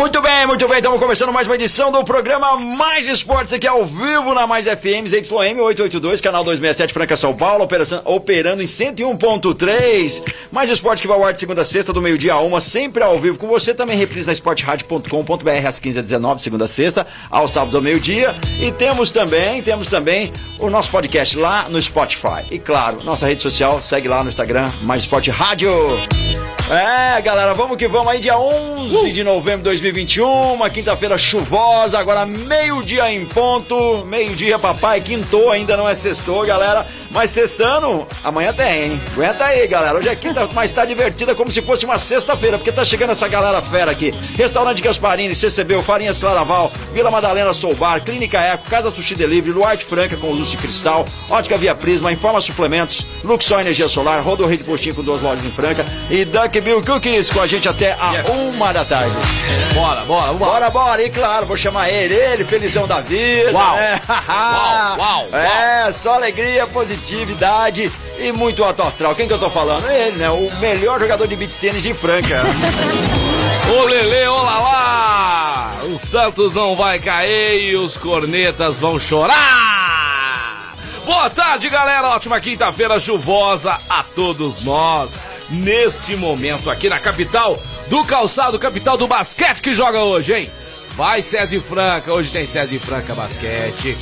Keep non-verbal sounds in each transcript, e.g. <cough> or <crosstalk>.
Muito bem, muito bem. Estamos começando mais uma edição do programa Mais Esportes aqui ao vivo na Mais FM, ZYM 882, canal 267 Franca São Paulo, operando em 101.3. Mais Esporte que vai ao ar de segunda a sexta, do meio-dia a uma, sempre ao vivo com você. Também reprise na esportradio.com.br às 15 h 19 segunda a sexta, aos sábados ao meio-dia. E temos também, temos também o nosso podcast lá no Spotify. E claro, nossa rede social, segue lá no Instagram, Mais Esporte Rádio. É, galera, vamos que vamos aí, dia 11 de novembro de 2021, uma quinta-feira chuvosa, agora meio-dia em ponto, meio-dia papai, quintou, ainda não é sextou, galera, mas sextando, amanhã tem, hein? Aguenta aí, galera, hoje é quinta, mas tá divertida como se fosse uma sexta-feira, porque tá chegando essa galera fera aqui. Restaurante Gasparini, CCB, Farinhas Claraval, Vila Madalena Soubar, Clínica Eco, Casa Sushi Delivery, Luarte Franca com luz de cristal, Ótica Via Prisma, Informa Suplementos, Luxor Energia Solar, Rodo Rede Postinho com duas lojas em Franca e Duck Bill Cookies com a gente até a Yes. uma da tarde. Bora, bora, bora. Bora, bora, e claro, vou chamar ele, ele, felizão da vida. Uau. né? <laughs> Uau, uau, É, só alegria, positividade e muito alto astral. Quem que eu tô falando? Ele, né? O melhor jogador de beach tênis de Franca. <laughs> Ô Lele, olá lá! O Santos não vai cair e os cornetas vão chorar! Boa tarde, galera! Ótima quinta-feira chuvosa a todos nós. Neste momento aqui na capital do calçado, capital do basquete que joga hoje, hein? Vai César Franca, hoje tem César Franca Basquete.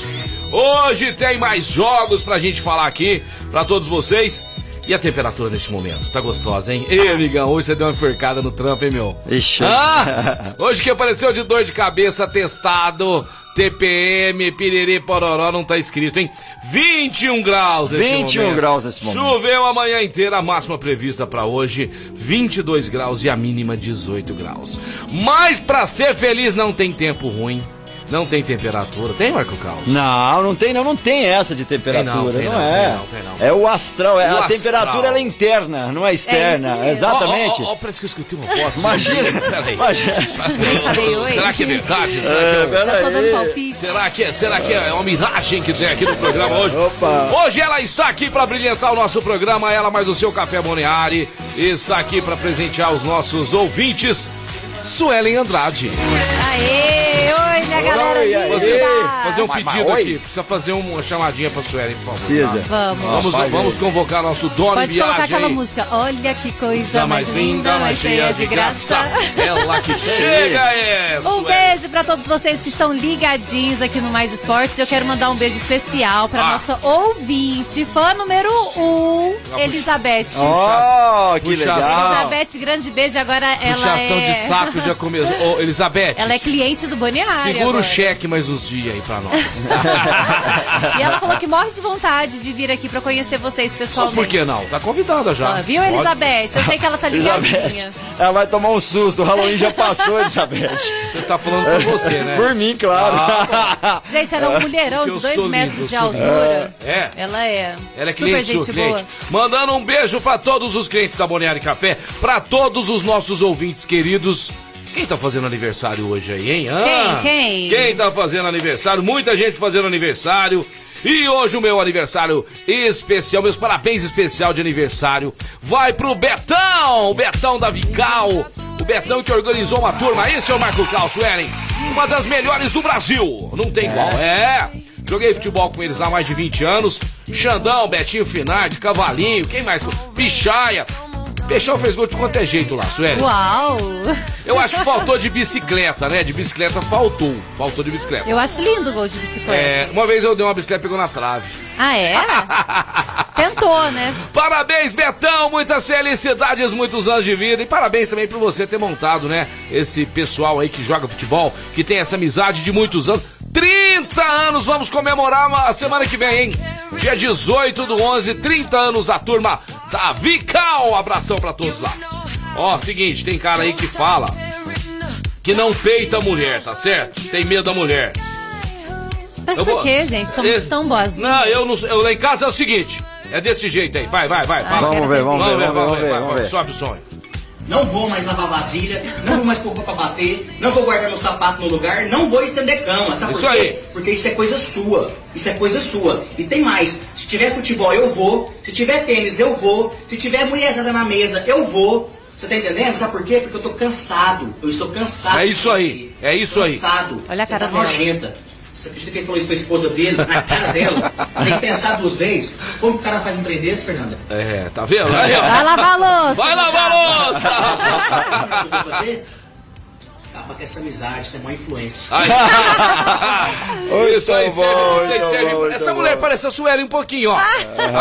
Hoje tem mais jogos pra gente falar aqui pra todos vocês. E a temperatura neste momento? Tá gostosa, hein? Ei, amigão, hoje você deu uma enforcada no trampo, hein, meu? Ixi. Ah, <laughs> hoje que apareceu de dor de cabeça, testado, TPM, piriri, pororó, não tá escrito, hein? 21 graus nesse 21 momento. graus nesse momento. Choveu a manhã inteira, a máxima prevista pra hoje, 22 graus e a mínima 18 graus. Mas pra ser feliz não tem tempo ruim, não tem temperatura. Tem, Marco Caos? Não, não tem, não, não tem essa de temperatura, Tem não, tem não, não, é. tem não, tem não. É o astral, é, O a astral. temperatura ela é interna, não é externa. mesmo. Exatamente. Ó, ó, ó, parece que eu escutei uma voz. <laughs> Imagina, Peraí. imagina. Que. Será que é verdade? Será É, que é... aí. palpite. Será que, é- será que é uma miragem que tem aqui no programa hoje? Opa. Hoje ela está aqui para brilhantar o nosso programa, ela mais o seu café Moniari, está aqui para presentear os nossos ouvintes, Suelen Andrade. Aê, oi, minha galera Oi, aê. linda. Fazer um Mas- mas, pedido aqui, precisa fazer uma chamadinha para Suelen, por favor. Precisa. Vamos. Vamos, Rapaz, vamos convocar nosso dono Pode em colocar viagem. aquela aí. música. Olha que coisa Coisa mais linda, mais cheia de graça. Ela que <laughs> chega é, Um Suelen. beijo pra todos vocês que estão ligadinhos aqui no Mais Esportes. Eu quero mandar um beijo especial pra Ah. nossa ouvinte, fã número um, Ah, Elizabeth. Oh, que Puxação. legal. Elizabeth, grande beijo. Agora ela Puxação é... de saco já começou. Ô, Elizabeth, Ela é cliente do Boniário. segura o agora. cheque mais uns dias aí pra nós. <laughs> E ela falou que morre de vontade de vir aqui pra conhecer vocês pessoalmente. Por que não? Tá convidada já. Ah, viu. Elizabeth? Eu sei que ela tá ligadinha. Elizabeth, ela vai tomar um susto. O Halloween já passou, Elizabeth. Você tá falando por você, né? Por mim, claro. Gente, ela é um mulherão Porque de dois lindo, metros eu de altura. É. Ela é. Ela é super cliente, gente sua boa. cliente. Mandando um beijo pra todos os clientes da Boniari Café, pra todos os nossos ouvintes queridos. Quem tá fazendo aniversário hoje aí, hein? Ah, Quem? Quem? Quem tá fazendo aniversário? Muita gente fazendo aniversário. E hoje o meu aniversário especial, meus parabéns especial de aniversário, vai pro Betão, o Betão da Vical. O Betão que organizou uma turma aí, seu Marco Calço, Ellen. Uma das melhores do Brasil. Não tem igual. É. Joguei futebol com eles há mais de 20 anos. Xandão, Betinho Finardi, Cavalinho, quem mais? Pichaia. Peixão fez gol de quanto é jeito lá, Sueli. Uau! Eu acho que faltou de bicicleta, né? De bicicleta faltou. Faltou de bicicleta. Eu acho lindo o gol de bicicleta. É, uma vez eu dei uma bicicleta e pegou na trave. Ah, é? <laughs> Tentou, né? Parabéns, Betão! Muitas felicidades, muitos anos de vida. E parabéns também por você ter montado, né? Esse pessoal aí que joga futebol, que tem essa amizade de muitos anos. 30 anos, vamos comemorar a semana que vem, hein? Dia 18 do 11, 30 anos da turma da Vical. Abração pra todos lá. Ó, seguinte, tem cara aí que fala que não peita a mulher, tá certo? Tem medo da mulher. Mas Eu por vou- quê, gente? Somos Esse- tão boazinhos. Não, eu não eu lá em casa é o seguinte. É desse jeito aí. Vai, vai, vai. fala. Vamos ver, vamos ver, vamos ver, vamos ver, vamos ver. Sobe o som. Não vou mais lavar vasilha, não vou mais pôr roupa pra bater, não vou guardar meu sapato no lugar, não vou estender cama. Sabe Isso por quê? aí. Porque isso é coisa sua. Isso é coisa sua. E tem mais. Se tiver futebol, eu vou. Se tiver tênis, eu vou. Se tiver mulherzada na mesa, eu vou. Você tá entendendo? Sabe por quê? Porque eu tô cansado. Eu estou cansado. É isso aí. É isso aí. Cansado. Olha a Você cara tá dela. nojenta. Você acredita que ele falou isso pra esposa dele, na cara dela? Sem pensar duas vezes? Como que o cara faz um trem desse, Fernanda? É, tá vendo? Aí, ó. Vai lavar a louça. Vai lavar a louça! O que eu vou fazer? Acaba com essa amizade, isso é uma influência. Aí. <laughs> Isso aí Muito serve, bom, isso aí muito serve. bom, muito Essa bom. mulher parece a Sueli um pouquinho, ó.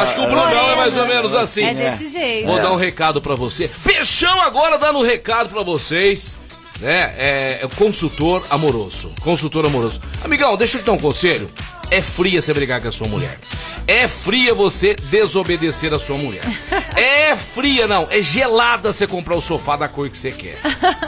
Acho que o Brunão é mais ou menos assim. É desse jeito. Vou dar um recado pra você. Peixão agora dando um recado pra vocês. Né? É, é consultor amoroso. Consultor amoroso. Amigão, deixa eu te dar um conselho. É fria você brigar com a sua mulher. É fria você desobedecer a sua mulher. <laughs> É fria, não. É gelada você comprar o sofá da cor que você quer.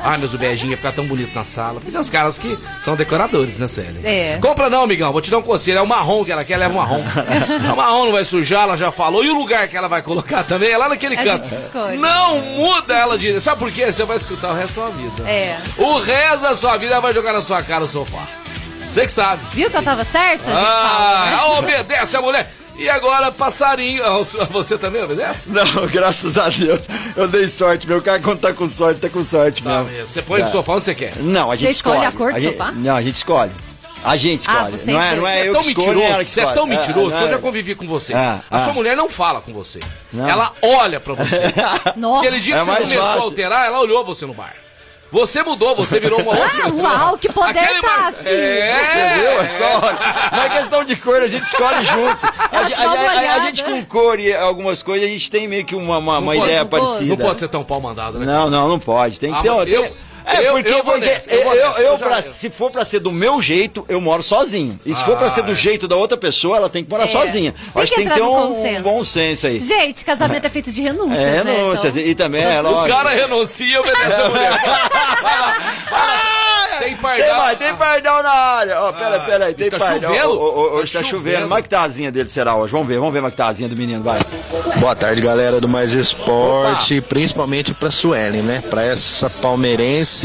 Ai, meus beijinhos, ia ficar tão bonito na sala. Tem uns caras que são decoradores, né, Célia? É. Compra não, amigão. Vou te dar um conselho. É o marrom que ela quer, leva o marrom. <laughs> o marrom não vai sujar, ela já falou. E o lugar que ela vai colocar também é lá naquele A canto. Não muda ela de. Sabe por quê? Você vai escutar o resto da sua vida. É. O resto da sua vida ela vai jogar na sua cara o sofá. Você que sabe. Viu que eu tava certa? A gente fala, né? Ah, <laughs> obedece a mulher. E agora, passarinho. Ah, Você também obedece? Não, <laughs> graças a Deus. Eu dei sorte, meu cara quando tá com sorte, tá com sorte Tá mesmo. mesmo. Você põe no Tá. sofá onde você quer. Não, a gente Você escolhe escolhe. a cor do gente- sofá? Não, a gente escolhe. A gente Ah, escolhe. você não é, não é Você é eu tão que escolho, mentiroso, ela que você é tão mentiroso não que eu é- já convivi com vocês. Ah, a sua ah. mulher não fala com você. Não. Ela olha pra você. <laughs> Nossa. Aquele dia que É você mais começou a fácil. alterar, ela olhou você no bar. Você mudou, você virou uma <laughs> outra Ah, pessoa. uau, que poder Aquele tá assim. É, Entendeu? É só hora. Não é questão de cor, a gente escolhe junto. <laughs> A, a- a- a gente com cor e algumas coisas, a gente tem meio que uma, uma, uma pode- ideia não pode- parecida. Não pode ser tão pau mandado, né? Não, não, não pode. Tem que Ah, ter. mas tem- eu- é eu- porque, eu vou porque nessa, eu, eu vou eu, nessa, eu eu já- pra- se for pra ser do meu jeito, eu moro sozinho. E se for pra ser do é. jeito da outra pessoa, ela tem que morar É. sozinha. Tem Acho que tem que ter um, consenso. bom senso aí. Gente, casamento é feito de renúncias, É, né? renúncias. Então, E também, é todos- <laughs> O lógico. cara renuncia e obedece a <laughs> mulher. Tem pardal. Tem mais, tem pardal na área. Ó, pera, Ah, pera aí, tem tá pardal. chovendo? Ô, ô, ô, Tá Hoje tá chovendo. chovendo. Como é que tá a asinha dele será hoje? Vamos ver, vamos ver como é que tá a asinha do menino, vai. Boa tarde, galera do Mais Esporte, principalmente pra Suelen, né? Pra essa palmeirense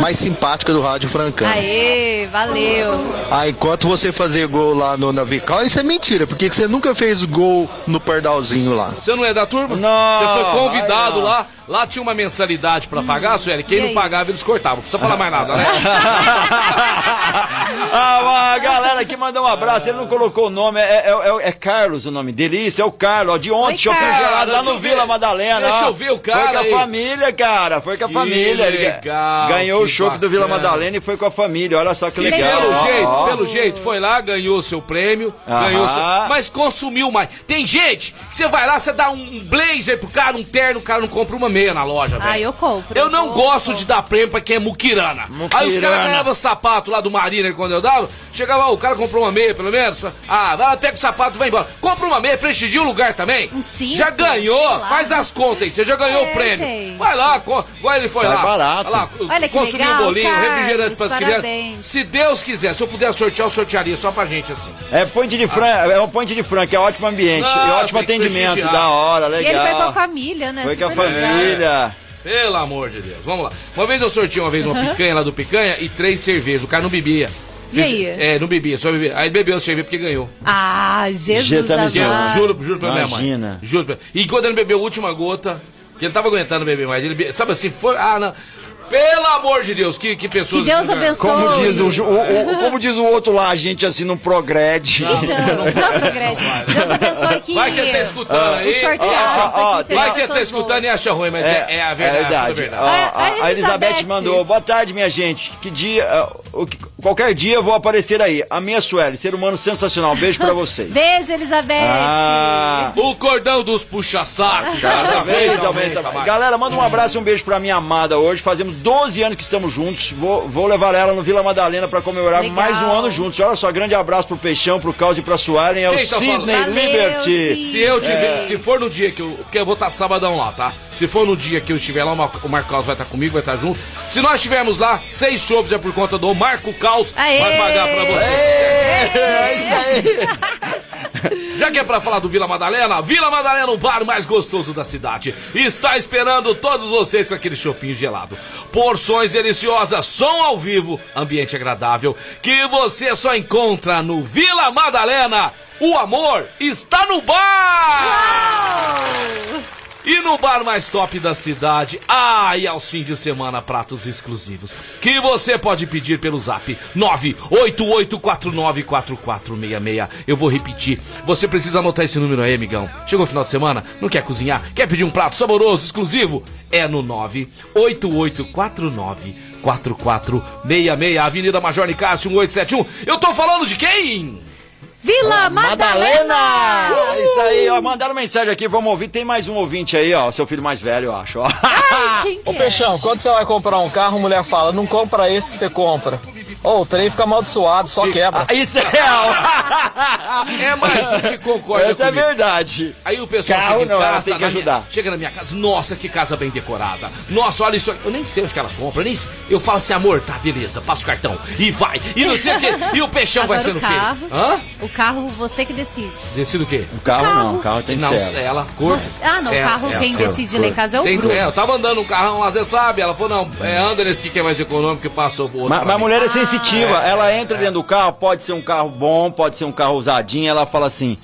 mais simpática do Rádio Francão. Aê, valeu. Ah, enquanto você fazer gol lá no Navical, isso é mentira, porque você nunca fez gol no Pardalzinho lá. Você não é da turma? Não, Você foi convidado ai, lá. Lá tinha uma mensalidade pra pagar, Sueli. Quem E não aí? pagava, eles cortavam. Não precisa falar mais nada, né? <laughs> ah, a galera aqui mandou um abraço. Ele não colocou o nome. É, é- é- é Carlos o nome dele. Isso, é o Carlos. Ó, de ontem, Oi, shopping gelado lá no. Vila Madalena. Deixa ó. eu ver o cara Foi com a aí. família, cara. Foi com a Que família. Ele legal, ganhou o show do Vila. Madalena e foi com a família. Olha só que E legal. pelo Ó, jeito, ó. pelo jeito, foi lá, ganhou o seu prêmio, Aham. ganhou seu, mas consumiu mais. Tem gente que você vai lá, você dá um blazer pro cara, um terno, o cara não compra uma meia na loja, velho. Ah, eu compro. Eu não compro. gosto de dar prêmio pra quem é muquirana. Aí os caras Muquirana. ganhavam sapato lá do Mariner quando eu dava. Chegava, ó, o cara comprou uma meia, pelo menos. Ah, vai lá, pega o sapato e vai embora. Compra uma meia, prestigia o lugar também. Cinto, já ganhou, faz as contas aí. Você já ganhou É, o prêmio. gente. Vai lá, co- igual ele foi Sai lá. barato. Vai lá, Olha que consumiu legal, um bolinho, Carlos, refrigerante pras crianças. parabéns. Se Deus quiser, se eu puder sortear, eu sortearia só pra gente assim. É Ponte de Fran, é um Ponte de Fran, que é ótimo ambiente. Não, e ótimo atendimento, da hora, E legal. ele foi com a família, né? Foi com a família. Pelo amor de Deus, vamos lá. Uma vez eu sorteei uma vez uma picanha lá do picanha e três cervejas. O cara não bebia. E aí? É, não bebia, só bebia. Aí bebeu a cerveja porque ganhou. Ah, Jesus amado. juro, juro pra minha mãe. Imagina. Juro pra... E quando ele bebeu a última gota, que ele tava aguentando beber mais, ele be... sabe assim, foi. Ah, não. Pelo amor de Deus, que, que pessoas. Que Deus abençoe. Como diz o, o- o- <laughs> como diz o outro lá, a gente assim não progrede. Então, não progrede. Deus abençoe que Vai que ele tá escutando aí. Vai que ele tá escutando e acha ruim, mas é, é a verdade. É verdade. verdade. Ó, A- a a, a Elizabeth mandou, boa tarde, minha gente. Que dia. ah, que- Qualquer dia eu vou aparecer aí. A minha Sueli, ser humano sensacional. Beijo pra <laughs> vocês. Beijo, Elizabeth. Ah, O cordão dos puxa-saco. cada vez aumenta mais. Galera, manda um abraço e um beijo pra minha amada hoje. Fazemos 12 anos que estamos juntos. Vou, vou levar ela no Vila Madalena pra comemorar Legal. mais um ano juntos. Olha só, grande abraço pro Peixão, pro Caos e pra Suelen. É o Quem tá falando? Sidney Valeu, Liberty. Sid. Se eu tiver, É. se for no dia que eu. Porque eu vou estar sabadão lá, tá? Se for no dia que eu estiver lá, o Mar- o Marco Caos vai estar comigo, vai estar junto. Se nós estivermos lá, seis shows é por conta do Marco Caos. Aê! Vai pagar pra você. É isso aí. <laughs> Já que é pra falar do Vila Madalena, Vila Madalena, o bar mais gostoso da cidade. Está esperando todos vocês com aquele chopinho gelado. Porções deliciosas, som ao vivo, ambiente agradável, que você só encontra no Vila Madalena. O amor está no bar! E no bar mais top da cidade, ah, aos fins de semana, pratos exclusivos. Que você pode pedir pelo zap 988494466. Eu vou repetir. Você precisa anotar esse número aí, amigão. Chegou o final de semana, não quer cozinhar, quer pedir um prato saboroso, exclusivo? É no 988494466, Avenida Major Nicásio 1871. Eu tô falando de quem? Vila Madalena! É isso aí, ó. Mandaram mensagem aqui, vamos ouvir. Tem mais um ouvinte aí, ó. Seu filho mais velho, eu acho, ó. Ai, quem <laughs> que Ô é? Peixão, quando você vai comprar um carro, a mulher fala, não compra esse, você compra. Ô, o trem fica amaldiçoado, só quebra. Ah, Isso é real. <laughs> É mais um que concorda Essa é comigo. verdade. Aí o pessoal Carro chega não, ela casa, tem que na minha- ajudar. chega na minha casa, nossa, que casa bem decorada. Nossa, olha isso aqui. Eu nem sei onde que ela compra, eu nem sei. Eu falo assim, amor, tá, beleza, passa o cartão. E vai. E não sei o quê. E o peixão vai sendo o carro. feio. Hã? O carro, você que decide. Decide o quê? O carro, não, o carro tem que Não, ser. ela. ela, cor. Você- ah, não, o Ela, carro ela, quem ela, decide lá em casa é o Tem- Bruno. é, eu tava andando um carrão lá, você sabe. Ela falou, não, é, anda nesse que é mais econômico que passou outro. Mas, a mulher é sensitiva, ela entra dentro do carro, pode ser um carro bom, pode ser um carro usadinho, ela fala assim,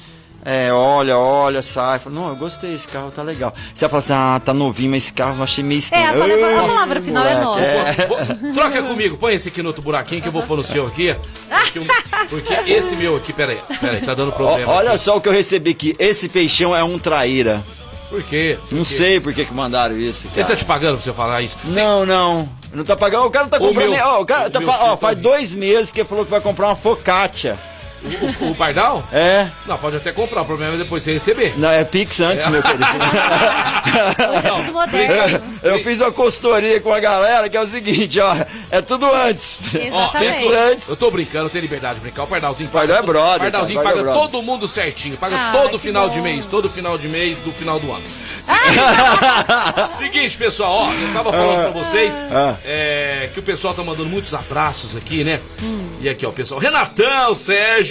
é, olha, olha, sai, fala, não, eu gostei, esse carro tá legal. Você fala assim, ah, tá novinho, mas esse carro eu achei meio É, estranho. a palavra, a palavra final é nossa. Pô, Troca comigo, põe esse aqui no outro buraquinho que eu vou pôr no seu aqui. Porque, o- porque esse meu aqui, peraí, peraí, tá dando problema. olha aqui. só o que eu recebi aqui, esse peixão é um traíra. Por quê? Não sei por que que mandaram isso, Ele cara. tá te pagando pra você falar isso? Não, não. Não tá pagando. O cara tá comprando. meu- ó, o cara tá ó, faz dois meses que ele falou que vai comprar uma focaccia. O, o Pardal? É. Não, pode até comprar, o problema é depois você receber. Não, é Pix antes, meu querido. <laughs> Hoje é tudo moderno. Eu fiz uma consultoria com a galera que é o seguinte, ó. É tudo antes. Exatamente. Tudo antes. Eu tô brincando, eu tenho liberdade de brincar. O Pardalzinho Pardal é brother, Pardalzinho Pardal é paga brother. todo mundo certinho. Paga Ah, todo final bom. de mês, todo final de mês do final do ano. Seguinte, pessoal, ó, eu tava falando pra vocês Ah. é, que o pessoal tá mandando muitos abraços aqui, né? E aqui, ó, pessoal. Renatão, Sérgio,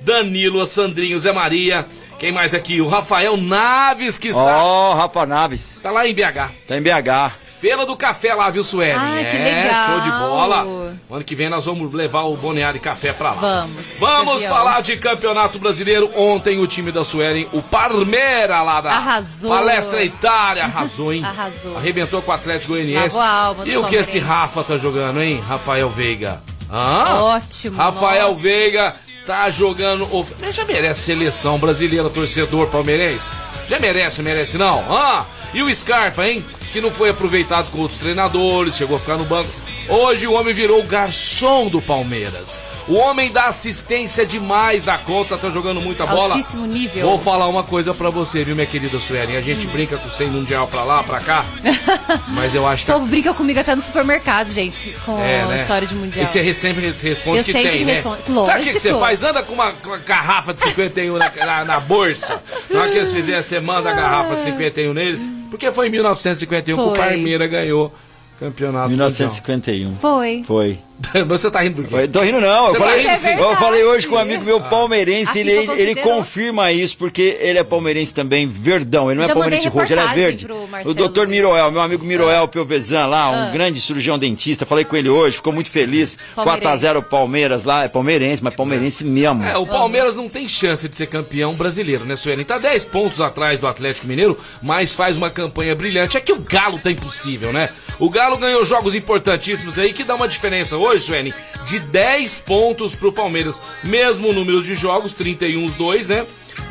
Danilo, a Sandrinho, Zé Maria. Quem mais aqui? O Rafael Naves, que está, Ó, Rafa Naves. tá lá em BH. Tá em BH. Feira do Café lá, viu, Sueli? Ai, que é, legal. show de bola. O ano que vem nós vamos levar o Boneário de Café pra lá. Vamos, Vamos falar de Campeonato Brasileiro. Ontem o time da Suelen, o Parmeira lá da Arrasou. Palestra Itália, arrasou, hein? Arrasou. Arrebentou com o Atlético Goianiense. Alma E o que esse. Rafa tá jogando, hein? Rafael Veiga. Hã? Ótimo, Rafael nossa. Veiga tá jogando. Mas Já merece seleção brasileira, torcedor palmeirense? Já merece, merece não? Hã? E o Scarpa, hein? Que não foi aproveitado com outros treinadores, chegou a ficar no banco. Hoje o homem virou o garçom do Palmeiras. O homem dá assistência demais da conta, tá jogando muita bola. Altíssimo nível. Vou falar uma coisa pra você, viu, minha querida Suelen? A gente brinca com o 100 mundial pra lá, pra cá. <laughs> mas eu acho O que povo brinca comigo até no supermercado, gente, com é, a né? história de mundial. E você re- sempre res- responde Eu que sempre tem, né? respondo. Sabe o que, você Lógico. faz? Anda com uma, com uma garrafa de 51 na, na, na bolsa. Na hora que eles fizerem, você manda a garrafa de 51 neles. Porque foi em 1951 que o Foi. Palmeiras ganhou campeonato 1951. Foi. Foi. <laughs> você tá rindo por quê? Tô rindo não, eu tá falei, rindo, sim. eu falei hoje com um amigo meu palmeirense, A ele, FIFA ele confirma isso, porque ele é palmeirense também, verdão, ele não é Já mandei palmeirense roxo, ele é verde. O doutor. Miroel, meu amigo Miroel Pelvezan lá, um Ah. grande cirurgião dentista, falei com ele hoje, ficou muito feliz, Palmeirense. 4x0 Palmeiras lá, é palmeirense, mas palmeirense mesmo. É, o Palmeiras não tem chance de ser campeão brasileiro, né, Suelen? Tá 10 pontos atrás do Atlético Mineiro, mas faz uma campanha brilhante. É que o Galo tá impossível, né? O Galo ganhou jogos importantíssimos aí que dá uma diferença hoje, Suelen, de 10 pontos pro Palmeiras. Mesmo número de jogos, 31 os dois, né?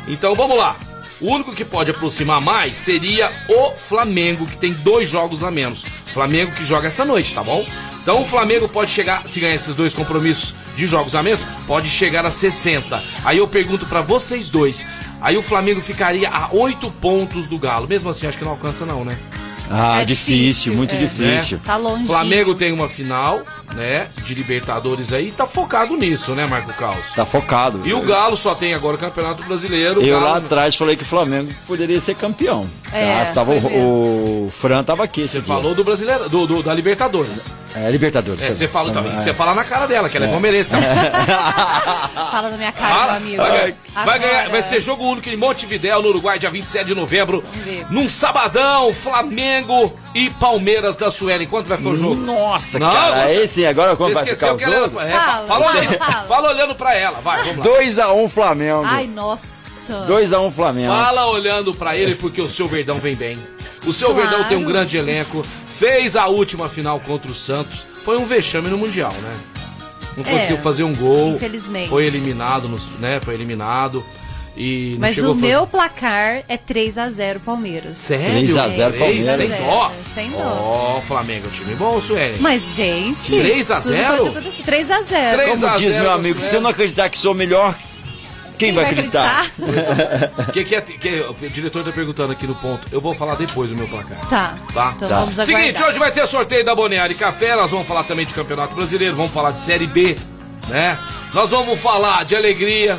Então vamos lá. O único que pode aproximar mais seria o Flamengo, que tem dois jogos a menos. Flamengo que joga essa noite, tá bom? Então o Flamengo pode chegar, se ganhar esses dois compromissos de jogos a menos, pode chegar a 60. Aí eu pergunto pra vocês dois. Aí o Flamengo ficaria a 8 pontos do Galo. Mesmo assim, acho que não alcança não, né? Ah, É difícil, difícil, muito é. difícil. Né? Tá longe. Flamengo tem uma final, né, de Libertadores aí, tá focado nisso, né, Marco Caos? Tá focado. E o Galo só tem agora o Campeonato Brasileiro. Eu Galo- lá atrás falei que o Flamengo poderia ser campeão. É, Tá? Tava, o, o Fran tava aqui. Você falou do Brasileiro, do, do- da Libertadores. É, Libertadores. É, você falou também. É. Você fala na cara dela, que ela é palmeirense. Tá? <laughs> Fala na minha cara, Fala. meu amigo. Vai ganhar, vai ser jogo único em Montevidéu, no Uruguai, dia 27 de novembro. Num sabadão, Flamengo e Palmeiras da Sueli. Quanto vai ficar o jogo? Nossa, Não, cara, você- esse agora como Você vai ficar esqueceu o que ela era. jogo? É, Fala, fala, fala, olhando, fala. fala olhando pra ela. Vai, vamos lá. 2x1 Flamengo. Ai, nossa. 2x1 Flamengo. Fala olhando pra ele porque o seu Verdão vem bem. O seu Claro. Verdão tem um grande elenco. Fez a última final contra o Santos. Foi um vexame no Mundial, né? Não É, conseguiu fazer um gol. infelizmente. Foi eliminado, nos- né? Foi eliminado. E não Mas o meu placar é 3x0 Palmeiras. Sério? 3 a 0 Três, Palmeiras. Sem dó? Sem dó. Ó, Flamengo, time bom, Sueli. Mas, gente. 3 a tudo 0? pode acontecer. 3x0. Três Como a diz zero meu pro amigo, se eu não acreditar que sou melhor, quem, vai acreditar? O <laughs> que, que é. que- o diretor tá perguntando aqui no ponto. Eu vou falar depois do meu placar. Tá. Tá. Então Tá. vamos aguardar. Seguinte, hoje vai ter sorteio da Boneari Café, nós vamos falar também de Campeonato Brasileiro, vamos falar de Série B, né? Nós vamos falar de alegria,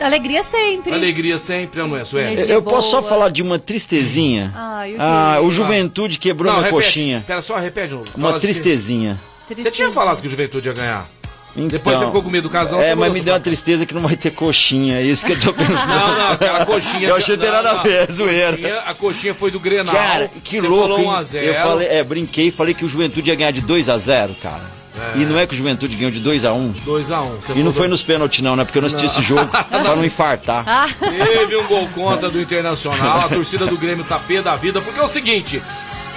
Alegria sempre. alegria sempre, não é, Sueli? Eu posso só boa. falar de uma tristezinha? Ai, o quê? ah, o Juventude quebrou Não, minha repete. coxinha. Pera só, repete. Uma quê? tristezinha. Você tinha falado que o Juventude ia ganhar. Então, Depois você ficou com medo do casal, É, mas me deu uma placar. tristeza que não vai ter coxinha. É isso que eu tô <laughs> pensando. Não, não, aquela coxinha. Eu achei não, tem nada a não. ver, é zoeira. Coxinha- A coxinha foi do Grenal. Cara, que Você louco, falou hein? 1 a 0 Eu falei, é, brinquei, falei que o Juventude ia ganhar de 2 a 0 cara. E não é que o Juventude ganhou de 2 a 1 2x1. E não foi nos pênaltis não, né? Porque eu não assisti esse jogo <laughs> pra não infartar. Teve um gol contra do Internacional. A torcida do Grêmio tá pé da vida, porque é o seguinte.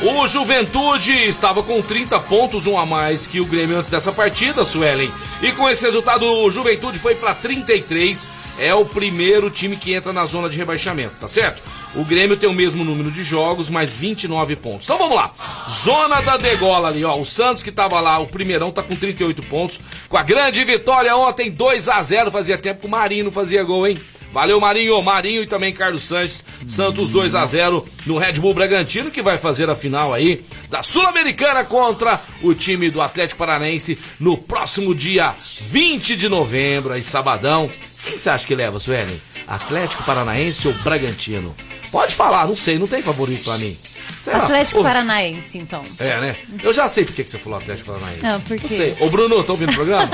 O Juventude estava com 30 pontos, um a mais que o Grêmio antes dessa partida, Suelen. E com esse resultado, o Juventude foi para 33. É o primeiro time que entra na zona de rebaixamento, tá certo? O Grêmio tem o mesmo número de jogos, mais 29 pontos. Então vamos lá. Zona da degola ali, ó. O Santos que tava lá, o primeirão, tá com 38 pontos. Com a grande vitória ontem, 2 a 0 Fazia tempo que o Marinho não fazia gol, hein? Valeu, Marinho. Marinho e também Carlos Sanches. Santos 2 a 0 no Red Bull Bragantino, que vai fazer a final aí da Sul-Americana contra o time do Atlético Paranaense no próximo dia 20 de novembro, aí sabadão. Quem você acha que leva, Suelen? Atlético Paranaense ou Bragantino? Pode falar, não sei, não tem favorito pra mim. Sei lá. Atlético Ô, Paranaense, então. é, né? Eu já sei por que que você falou Atlético Paranaense. Não, por quê? Não sei. Ô, Bruno, você tá ouvindo o programa?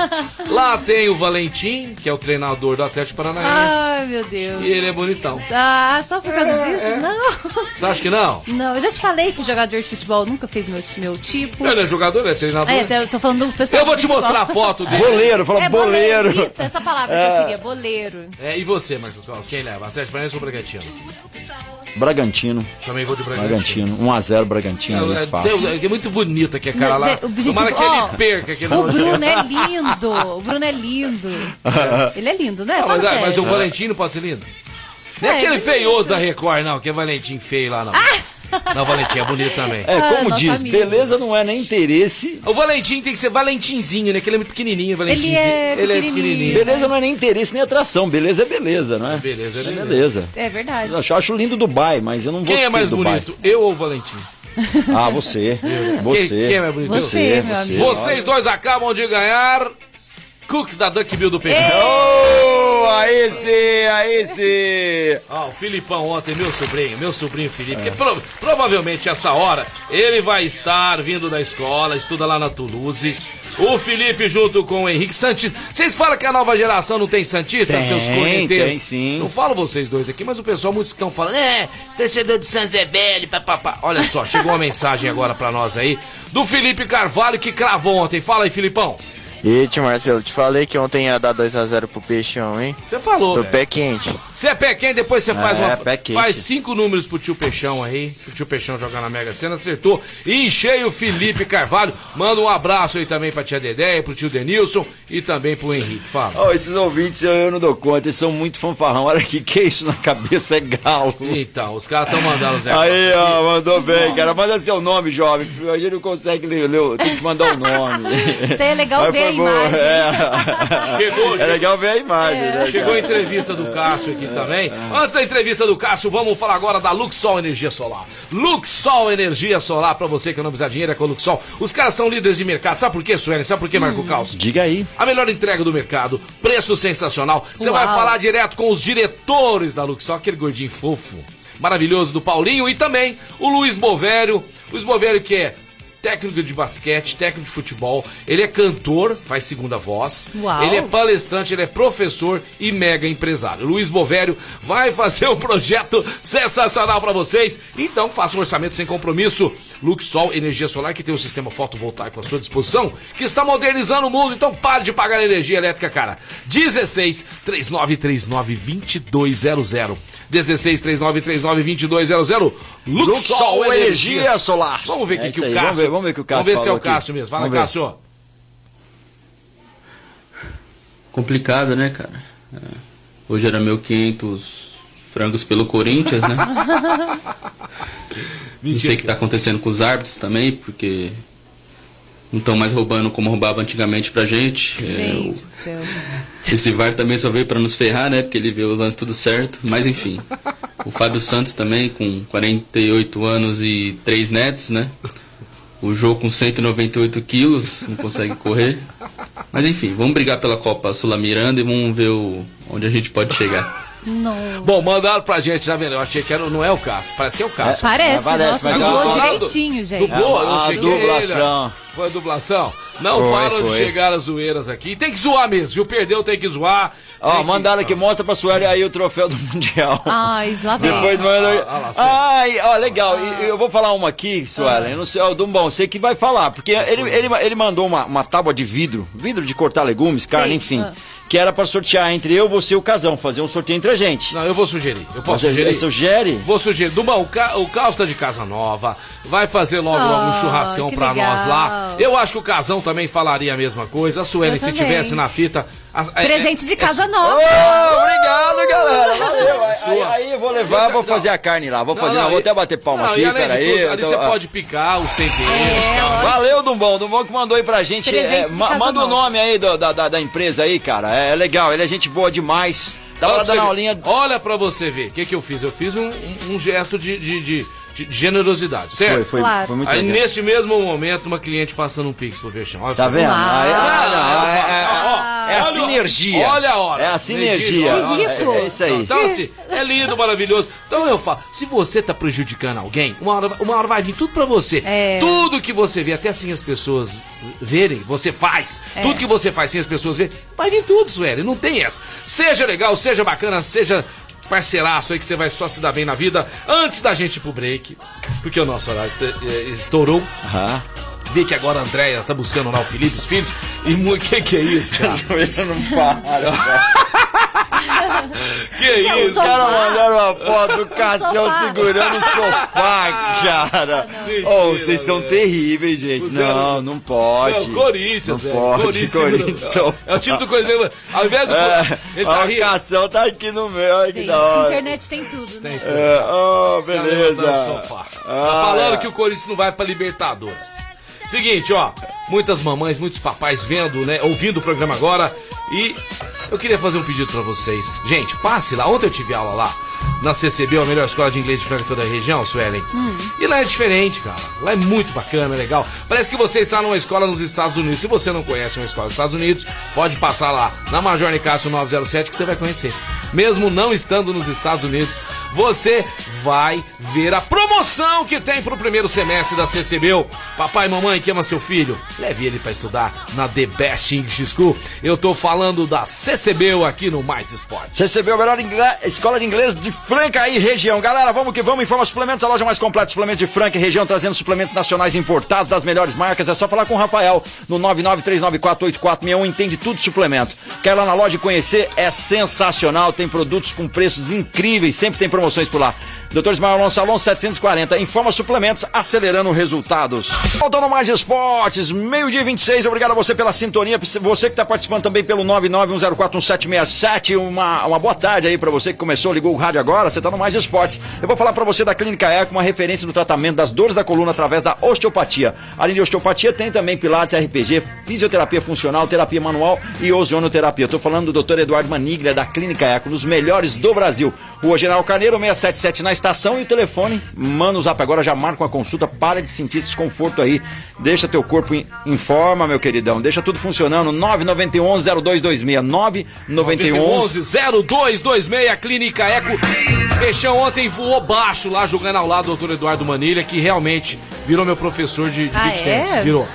Lá tem o Valentim, que é o treinador do Atlético Paranaense. Ai, meu Deus. E ele é bonitão. Ah, só por causa É, disso? Não. Você acha que não? Não, eu já te falei que jogador de futebol nunca fez meu, meu tipo. Ele é jogador, ele é treinador. É, eu tô falando do pessoal Eu vou te futebol. mostrar a foto dele. Boleiro, fala É boleiro. boleiro. Isso, essa palavra que eu queria, boleiro. É, e você, Marcos Claus? Quem leva? Atlético Paranaense ou Bragantino? Bragantino. Também vou de Bragantino. Bragantino. 1x0 Bragantino. É, fácil. Deus, é muito bonito aqui a cara lá. O gente- Tomara que ó, ele perca aqui O Bruno é lindo. O Bruno é lindo. <laughs> Ele é lindo, né? Ah, Fala mas, ah, sério. mas o Valentino pode ser lindo? Não é É, aquele ele é feioso da Record, não, que é Valentim feio lá, não. Não, o Valentim é bonito também. É, Ah, como nosso diz, amigo. beleza não é nem interesse. O Valentim tem que ser Valentinzinho, né? Que ele é muito pequenininho, Valentinzinho. é ele é pequenininho. pequenininho. Beleza não é nem interesse nem atração. Beleza é beleza, não é? Beleza é beleza. beleza. É verdade. Eu acho, lindo Dubai, mas eu não vou Quem é mais Dubai. bonito, eu ou o Valentim? <laughs> Ah, você. Você. Quem- quem é mais bonito? Você, meu amigo. Vocês dois acabam de ganhar cookies da Duck Bill do Peixe. Oh, aí sim, aí sim. Ó, o Filipão ontem, meu sobrinho, meu sobrinho Felipe, que pro- provavelmente essa hora ele vai estar vindo da escola, estuda lá na Toulouse. O Felipe junto com o Henrique Santista. Vocês falam que a nova geração não tem Santista, Tem, seus corneteiros? tem sim. Não falo vocês dois aqui, mas o pessoal muitos estão falando, é, torcedor do Santos é velho, papapá. Olha só, chegou uma mensagem agora pra nós aí do Felipe Carvalho que cravou ontem. Fala aí, Filipão. E tio Marcelo, te falei que ontem ia dar 2x0 pro Peixão, hein? Você falou, Tô velho. pé quente. Você é pé quente, depois você faz É, uma. pé quente. Faz cinco números pro tio Peixão aí. Pro tio Peixão jogar na Mega Sena, acertou. E enchei o Felipe Carvalho. Manda um abraço aí também pra tia Dedé, pro tio Denilson e também pro Henrique. Fala. Ó, esses ouvintes eu, eu não dou conta, eles são muito fanfarrão. Olha aqui, que isso na cabeça é galo. Então, os caras estão mandando os negócios. Aí, ó, mandou bem, cara. Manda seu nome, jovem. A gente não consegue ler, ler tem que mandar o nome. Isso aí é legal Mas ver imagem. É. <laughs> Chegou, É legal ver a imagem, né? Chegou a entrevista do Cássio aqui também. Antes da entrevista do Cássio, vamos falar agora da Luxol Energia Solar. Luxol Energia Solar, pra você que não precisa de dinheiro, é com a Luxol. Os caras são líderes de mercado. Sabe por quê, Sueli? Sabe por quê, Marco Calço? Diga aí. A melhor entrega do mercado, preço sensacional. Você vai falar direto com os diretores da Luxol, aquele gordinho fofo, maravilhoso do Paulinho e também o Luiz Bovério. Luiz Bovério que é técnico de basquete, técnico de futebol, ele é cantor, faz segunda voz, Uau. ele é palestrante, ele é professor e mega empresário. Luiz Bovério vai fazer um projeto sensacional para vocês, então faça um orçamento sem compromisso. Luxol Energia Solar, que tem um sistema fotovoltaico à sua disposição, que está modernizando o mundo, então pare de pagar energia elétrica, cara. 16 3939 2200. 16 3939 2200. Luxol Energia Solar. Vamos ver o É que, o Cássio. vamos ver- vamos ver que o Cássio Vamos ver se é o aqui. Cássio mesmo. Fala, Vamos ver. Cássio. Complicado, né, cara? É. Hoje era 1.500 frangos pelo Corinthians, né? <laughs> Não sei o que tá acontecendo com os árbitros também, porque não estão mais roubando como roubava antigamente pra gente. É, Gente o- do céu. <laughs> esse VAR também só veio pra nos ferrar, né? Porque ele vê o lance tudo certo. Mas enfim. O Fábio Santos também, com 48 anos e 3 netos, né? O jogo com 198 quilos, não consegue correr. Mas enfim, vamos brigar pela Copa Sula Miranda e vamos ver o, onde a gente pode chegar. Não. Bom, mandaram pra gente, já vendo? Eu achei que era, não é o Cássio, parece que é o Cássio. Parece, parece, nossa, mas dublou direitinho, gente. Dublou, eu A- a cheguei, dublação. né? Foi a dublação? Não Foi, param de foi. chegar as zoeiras aqui. Tem que zoar mesmo, viu? Perdeu, tem que zoar. Ó, que- mandaram aqui, mostra pra Sueli aí o troféu do <laughs> Mundial. Ai, lá vem. Depois manda. Ah, ah lá. Ai, ó, legal. E eu vou falar uma aqui, Suelen. Eu não sei, ó, Dumbão, sei que vai falar. Porque ele, ele, ele mandou uma, uma tábua de vidro, vidro de cortar legumes, carne, Sim, enfim. ah. Que era pra sortear entre eu, você e o Casão, fazer um sorteio entre a gente. Não, eu vou sugerir. Eu posso Você sugerir? sugere? Vou sugerir. Dumão, o, Ca... o Caos tá de casa nova. Vai fazer logo, logo um churrascão legal. nós lá. Eu acho que o Casão também falaria a mesma coisa. A Sueli, Eu se tivesse na fita. a- é- Presente de é- casa é- nova. obrigado, galera. Valeu. Aí, aí, eu vou levar, vou fazer a carne lá. Vou fazer, não, vou e- até bater palma não, aqui, de peraí. tudo, ali tô- você ah. pode picar os temperos. É. Valeu, Dumbom. Dumbom que mandou aí pra gente. É, de manda o nome aí do- da, da, da empresa aí, cara. É legal, ele é gente boa demais. Dá Olha pra dar você uma ver. aulinha. Olha pra você ver. O que, que eu fiz? Eu fiz um, um- um gesto de, de, de- de generosidade, certo? Foi, foi, Claro. foi muito Aí legal. nesse mesmo momento, uma cliente passando um pix pro Peixão. Olha Tá vendo? Uau. Ah, é, ah, não, é- é- é a olha- sinergia. Olha a hora. É a sinergia. Rico. É, é isso aí. Então, assim, é lindo, maravilhoso. Então eu falo, se você tá prejudicando alguém, uma hora, uma hora vai vir tudo pra você. É. Tudo que você vê, até assim as pessoas verem, você faz. É. Tudo que você faz sem as pessoas verem, vai vir tudo, Sueli. Não tem essa. Seja legal, seja bacana, seja parceiraço aí que você vai só se dar bem na vida. Antes da gente ir pro break, porque o nosso horário eh, estourou. Aham. Vê que agora a Andréia tá buscando lá o Felipe, os filhos. E o <laughs> que que é isso, cara? Zoeira não para. <laughs> que é Os isso? caras mandaram uma foto do <laughs> Cassião segurando o sofá, cara. Mentira, Oh, vocês são velho. terríveis, gente. Não, não pode. Não, Corinthians, Não velho. pode, Corinthians, Corinthians. segura- É o time do Corinthians. Ao invés do. É, ele tá ó, o. Cassião tá aqui no meu, olha que da hora. internet tem tudo, né? É, oh, Os caras beleza. Tá Ah, falando é. que o Corinthians não vai pra Libertadores. Seguinte, ó. Muitas mamães, muitos papais vendo, né? Ouvindo o programa agora. E eu queria fazer um pedido pra vocês. Gente, passe lá. Ontem eu tive aula lá. Na CCB, a melhor escola de inglês de Franca toda a região, Suelen. E lá é diferente, cara. Lá é muito bacana, é legal. Parece que você está numa escola nos Estados Unidos. Se você não conhece uma escola nos Estados Unidos, pode passar lá na Major Nicásio 907 que você vai conhecer. Mesmo não estando nos Estados Unidos, você vai ver a promoção que tem pro primeiro semestre da CCBU. Papai e mamãe que ama seu filho, leve ele para estudar na The Best English School. Eu tô falando da CCBU aqui no Mais Esportes. CCBU, a melhor escola de inglês de Franca e região. Galera, vamos que vamos. Informa suplementos, a loja mais completa de suplementos de Franca e região, trazendo suplementos nacionais importados das melhores marcas. É só falar com o Rafael no 993948461. Entende tudo suplemento. Quer ir lá na loja e conhecer? É sensacional. Tem produtos com preços incríveis. Sempre tem promoções por lá. Doutor Ismael Alonso Alonso 740. Informa suplementos, acelerando resultados. Voltando mais esportes, meio-dia 26. Obrigado a você pela sintonia. Você que está participando também pelo 991041767. Uma, uma boa tarde aí para você que começou, ligou o rádio agora. Você está no Mais Esportes. Eu vou falar para você da Clínica Eco, uma referência no tratamento das dores da coluna através da osteopatia. Além de osteopatia, tem também Pilates, RPG, fisioterapia funcional, terapia manual e ozonoterapia. Tô falando do Dr. Eduardo Maniglia da Clínica Eco, dos melhores do Brasil. Rua General Carneiro 677 na estação e o telefone, manda o zap agora, já marca uma consulta, para de sentir esse desconforto aí, deixa teu corpo em, em forma, meu queridão, deixa tudo funcionando, 991 0226, 991 0226, Clínica Eco, Peixão ontem voou baixo lá, jogando ao lado do doutor Eduardo Manilha, que realmente virou meu professor de, de Ah, beach é? virou.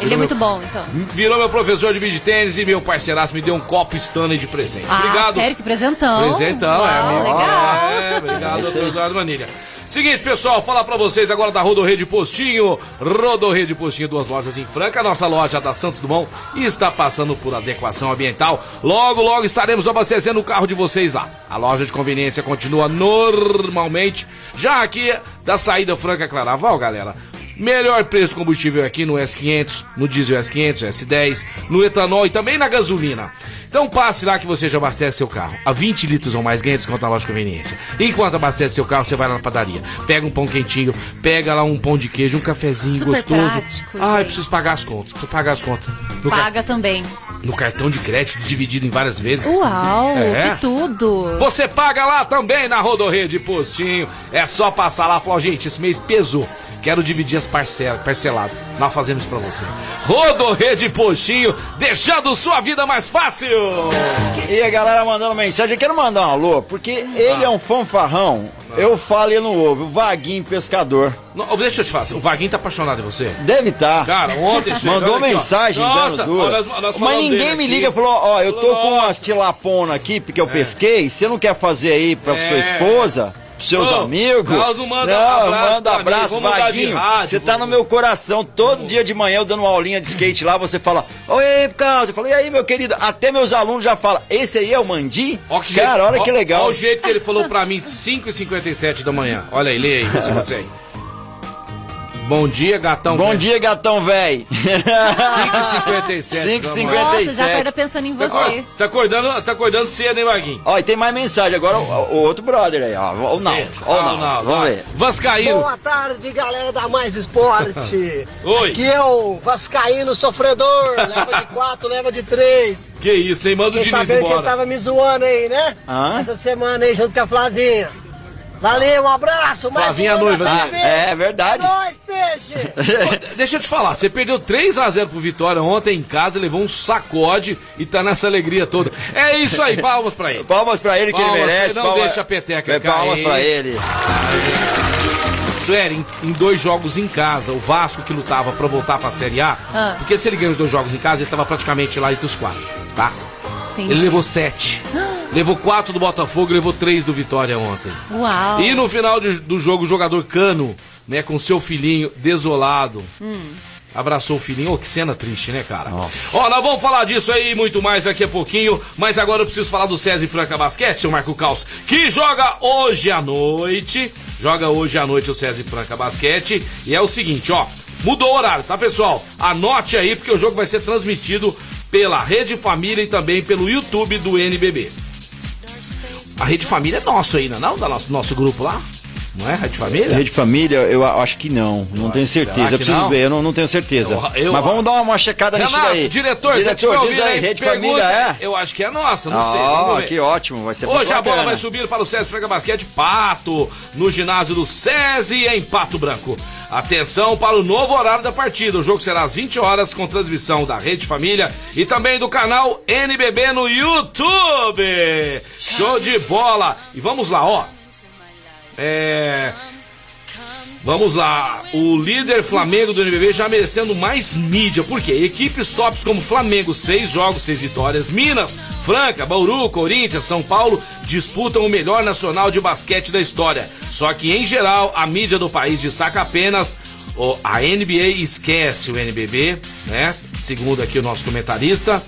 Ele é muito meu- bom, então. Virou meu professor de beach tênis e meu parceiraço me deu um copo Stanley de presente. Ah, Obrigado. sério? Que presentão. Presentão, é, Uau, amigo. legal. É, obrigado, <laughs> doutor Eduardo Manilha. Seguinte, pessoal, falar pra vocês agora da Rodorrede Postinho. Rodorrede Postinho, duas lojas em Franca. Nossa loja da Santos Dumont está passando por adequação ambiental. Logo, logo estaremos abastecendo o carro de vocês lá. A loja de conveniência continua normalmente, já aqui da saída Franca Claraval, galera. Melhor preço do combustível aqui no S500, no diesel S500, S10, no etanol e também na gasolina. Então passe lá que você já abastece seu carro. A 20 litros ou mais ganha desconto na loja de conveniência. Enquanto abastece seu carro, você vai lá na padaria. Pega um pão quentinho, pega lá um pão de queijo, um cafezinho Super gostoso. prático, Ai, gente. preciso pagar as contas. Preciso pagar as contas. No, Paga também. no cartão de crédito dividido em várias vezes. Uau, É. que tudo. Você paga lá também na Rodorrede Postinho. É só passar lá e falar, gente, esse mês pesou. Quero dividir as parcelas, parcelado. Nós fazemos pra você. Rodorrede Postinho, deixando sua vida mais fácil. E a galera mandando mensagem, eu quero mandar um alô, porque ele é um fanfarrão. Eu falo e ele não ouve, o Vaguinho Pescador. Não, deixa eu te falar, o Vaguinho tá apaixonado em você? Deve estar. Cara, ontem... <laughs> Mandou olha aqui, mensagem Nossa, ó, nós- nós Mas ninguém me aqui. liga e falou, ó, eu tô Falou, com nossa. umas tilapona aqui, porque eu pesquei, você não quer fazer aí pra É. sua esposa? Pros Seus Ô, amigos? Carlos manda não, abraço manda abraço, Vaguinho. Você tá no meu coração. Todo dia de manhã eu dando uma aulinha de skate lá, você fala, oi, Carlos. Eu falo, e aí, meu querido? Até meus alunos já falam, esse aí é o Mandi? Ó que Cara, jeito- olha ó- que legal. Olha o jeito que ele falou pra mim, 5h57 da manhã. Olha aí, lê aí, você aí. Bom dia, gatão. Bom velho. dia, gatão velho. 5h57. 5h57. Nossa, já acorda pensando em você. Tá acordando, tá acordando cedo, hein, Vaguinho? Ó, e tem mais mensagem. Agora o, o outro brother aí, ó. O Naldo. Ó, o Ah, Naldo. Vamos vai. ver. Vascaíno. Boa tarde, galera da Mais Esporte. <laughs> Oi. Aqui é o Vascaíno sofredor. <laughs> Leva de quatro, leva de três. Que isso, hein? Manda o Diniz sabendo que você embora. tava me zoando aí, né? Hã? Essa semana aí, junto com a Flavinha. Valeu, um abraço. mais Flavinha uma noiva vez. É, é verdade. Nóis, peixe. Deixa eu te falar, você perdeu 3x0 pro Vitória ontem em casa, levou um sacode e tá nessa alegria toda. É isso aí, palmas pra ele. Palmas pra ele que Palmas ele pra merece. ele, não palma- deixa a peteca É, Palmas cair. pra ele. Sueli, em, em dois jogos em casa, o Vasco que lutava pra voltar pra Série A, Ah. porque se ele ganha os dois jogos em casa, ele tava praticamente lá entre os quatro, tá? Entendi. Ele levou sete. Levou quatro do Botafogo, levou três do Vitória ontem. Uau. E no final de- do jogo, o jogador Cano, né, com seu filhinho desolado, abraçou o filhinho. Ô, que cena triste, né, cara? Ó, nós vamos falar disso aí e muito mais daqui a pouquinho, mas agora eu preciso falar do César e Franca Basquete, seu Marco Caos, que joga hoje à noite. Joga hoje à noite o César e Franca Basquete. E é o seguinte, ó, mudou o horário, tá, pessoal? Anote aí, porque o jogo vai ser transmitido pela Rede Família e também pelo YouTube do NBB. A Rede Família é nosso aí, não é não? Da nosso, nosso grupo lá? Não é? Rede Família? Rede Família, eu acho que não. Não tenho certeza. Eu preciso não? ver, eu não, não tenho certeza. Eu- eu- Mas vamos dar uma checada nisso Renato, daí. diretor, você diretor estiver diz aí, Rede pergunta, Família é? Eu acho que é nossa, não sei. Vamos ver. que ótimo, vai ser Hoje a bola vai subir para o César Franca Basquete Pato, no ginásio do SESI em Pato Branco. Atenção para o novo horário da partida. O jogo será às 20 horas com transmissão da Rede Família e também do canal NBB no YouTube. Show de bola. E vamos lá, ó. É. Vamos lá, o líder Flamengo do NBB já merecendo mais mídia, por quê? Equipes tops como Flamengo, seis jogos, seis vitórias, Minas, Franca, Bauru, Corinthians, São Paulo disputam o melhor nacional de basquete da história. Só que em geral a mídia do país destaca apenas a NBA esquece o NBB, né? Segundo aqui o nosso comentarista.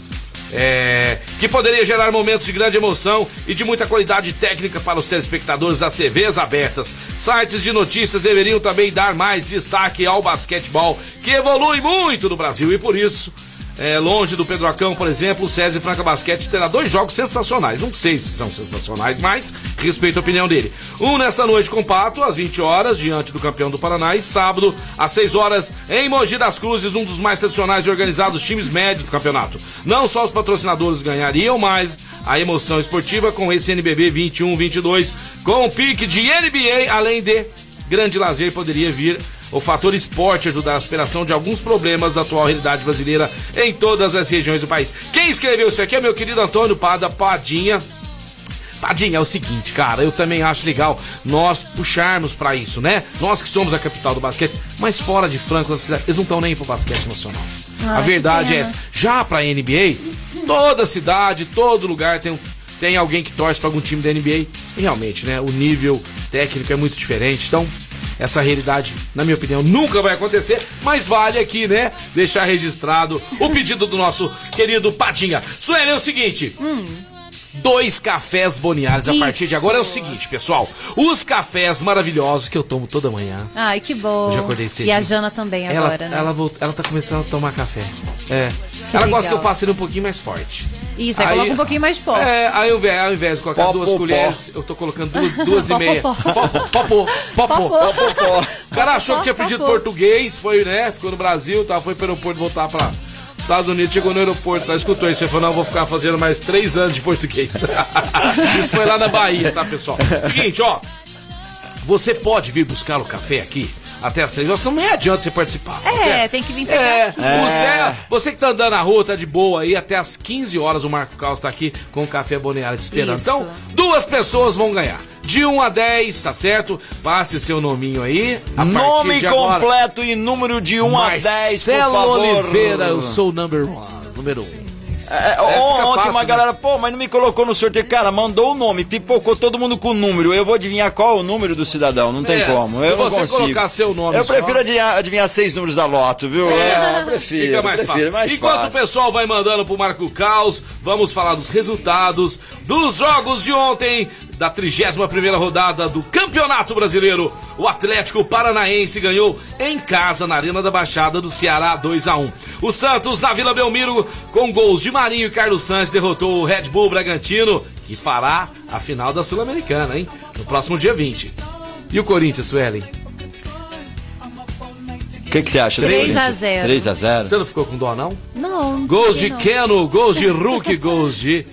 É, que poderia gerar momentos de grande emoção e de muita qualidade técnica para os telespectadores das TVs abertas. Sites de notícias deveriam também dar mais destaque ao basquetebol, que evolui muito no Brasil e por isso é, longe do Pedrocão, por exemplo, o César Franca Basquete terá dois jogos sensacionais. Não sei se são sensacionais, mas respeito a opinião dele. Um nesta noite com Pato, às 20 horas, diante do campeão do Paraná, e sábado, às 6 horas, em Mogi das Cruzes, um dos mais tradicionais e organizados times médios do campeonato. Não só os patrocinadores ganhariam, mas a emoção esportiva com esse NBB 21-22, com o pique de NBA, além de grande lazer, poderia vir o fator esporte ajudar a superação de alguns problemas da atual realidade brasileira em todas as regiões do país. Quem escreveu isso aqui é meu querido Antônio Pada Padinha. Padinha, é o seguinte, cara, eu também acho legal nós puxarmos para isso, né? Nós que somos a capital do basquete, mas fora de Franco, eles não estão nem pro basquete nacional. Ai, a verdade é essa. Já pra NBA, toda cidade, todo lugar tem, tem alguém que torce para algum time da NBA. E realmente, né? O nível técnico é muito diferente. Então, essa realidade, na minha opinião, nunca vai acontecer, mas vale aqui, né? Deixar registrado o pedido do nosso querido Padinha. Sueli, é o seguinte. Hum. Dois cafés boniares a partir de agora é o seguinte, pessoal. Os cafés maravilhosos que eu tomo toda manhã. Ai, que bom. Eu já acordei cedo. E a Jana também Ela, agora, né? ela, ela tá começando a tomar café. É. Que ela legal. gosta que eu faça ele um pouquinho mais forte. Isso, aí, coloca um pouquinho mais forte. É, aí ao invés, ao invés de colocar Pó, duas pó, colheres, eu tô colocando duas, duas e <laughs> Pó, meia. pó, Pó, pó, pó, pó, pó, pó. O cara achou que tinha Pó, pó, aprendido pó. português, foi, né? Ficou no Brasil, tá, foi pro aeroporto voltar pra Estados Unidos, chegou no aeroporto, tá, escutou isso. Ele falou, não, vou ficar fazendo mais três anos de português. <laughs> isso foi lá na Bahia, tá, pessoal? Seguinte, ó. Você pode vir buscar o café aqui até as três horas, não é adianta você participar. tá É, certo? tem que vir pegar. É, aqui. os né, você que tá andando na rua, tá de boa aí, até as 15 horas o Marco Caos tá aqui com o Café Boneário te esperando. Isso. Então, duas pessoas vão ganhar. De 1 a 10, tá certo? Passe seu nominho aí. Nome de agora, completo e número de 1 a 10, por Marcelo favor. Oliveira, eu sou o number one, número 1. É, fica ontem fácil, uma né? galera, pô, mas não me colocou no sorteio. Cara, mandou o nome, pipocou todo mundo com o número. Eu vou adivinhar qual é o número do cidadão, não tem É, como. se Eu não você consigo. colocar seu nome Eu só- prefiro adivinhar, adivinhar seis números da loto, viu? É, eu prefiro. Fica mais prefiro, fácil. mais Enquanto fácil. o pessoal vai mandando pro Marco Caos, vamos falar dos resultados dos jogos de ontem da 31ª rodada do Campeonato Brasileiro. O Atlético Paranaense ganhou em casa na Arena da Baixada do Ceará 2 a 1. O Santos na Vila Belmiro com gols de Marinho e Carlos Santos derrotou o Red Bull Bragantino que fará a final da Sul-Americana, hein? No próximo dia 20. E o Corinthians, Suelen? O que, que você acha? 3 a 0. 3 a 0 Você não ficou com dó, não? Não. Gols de não. Keno, gols de Hulk, gols de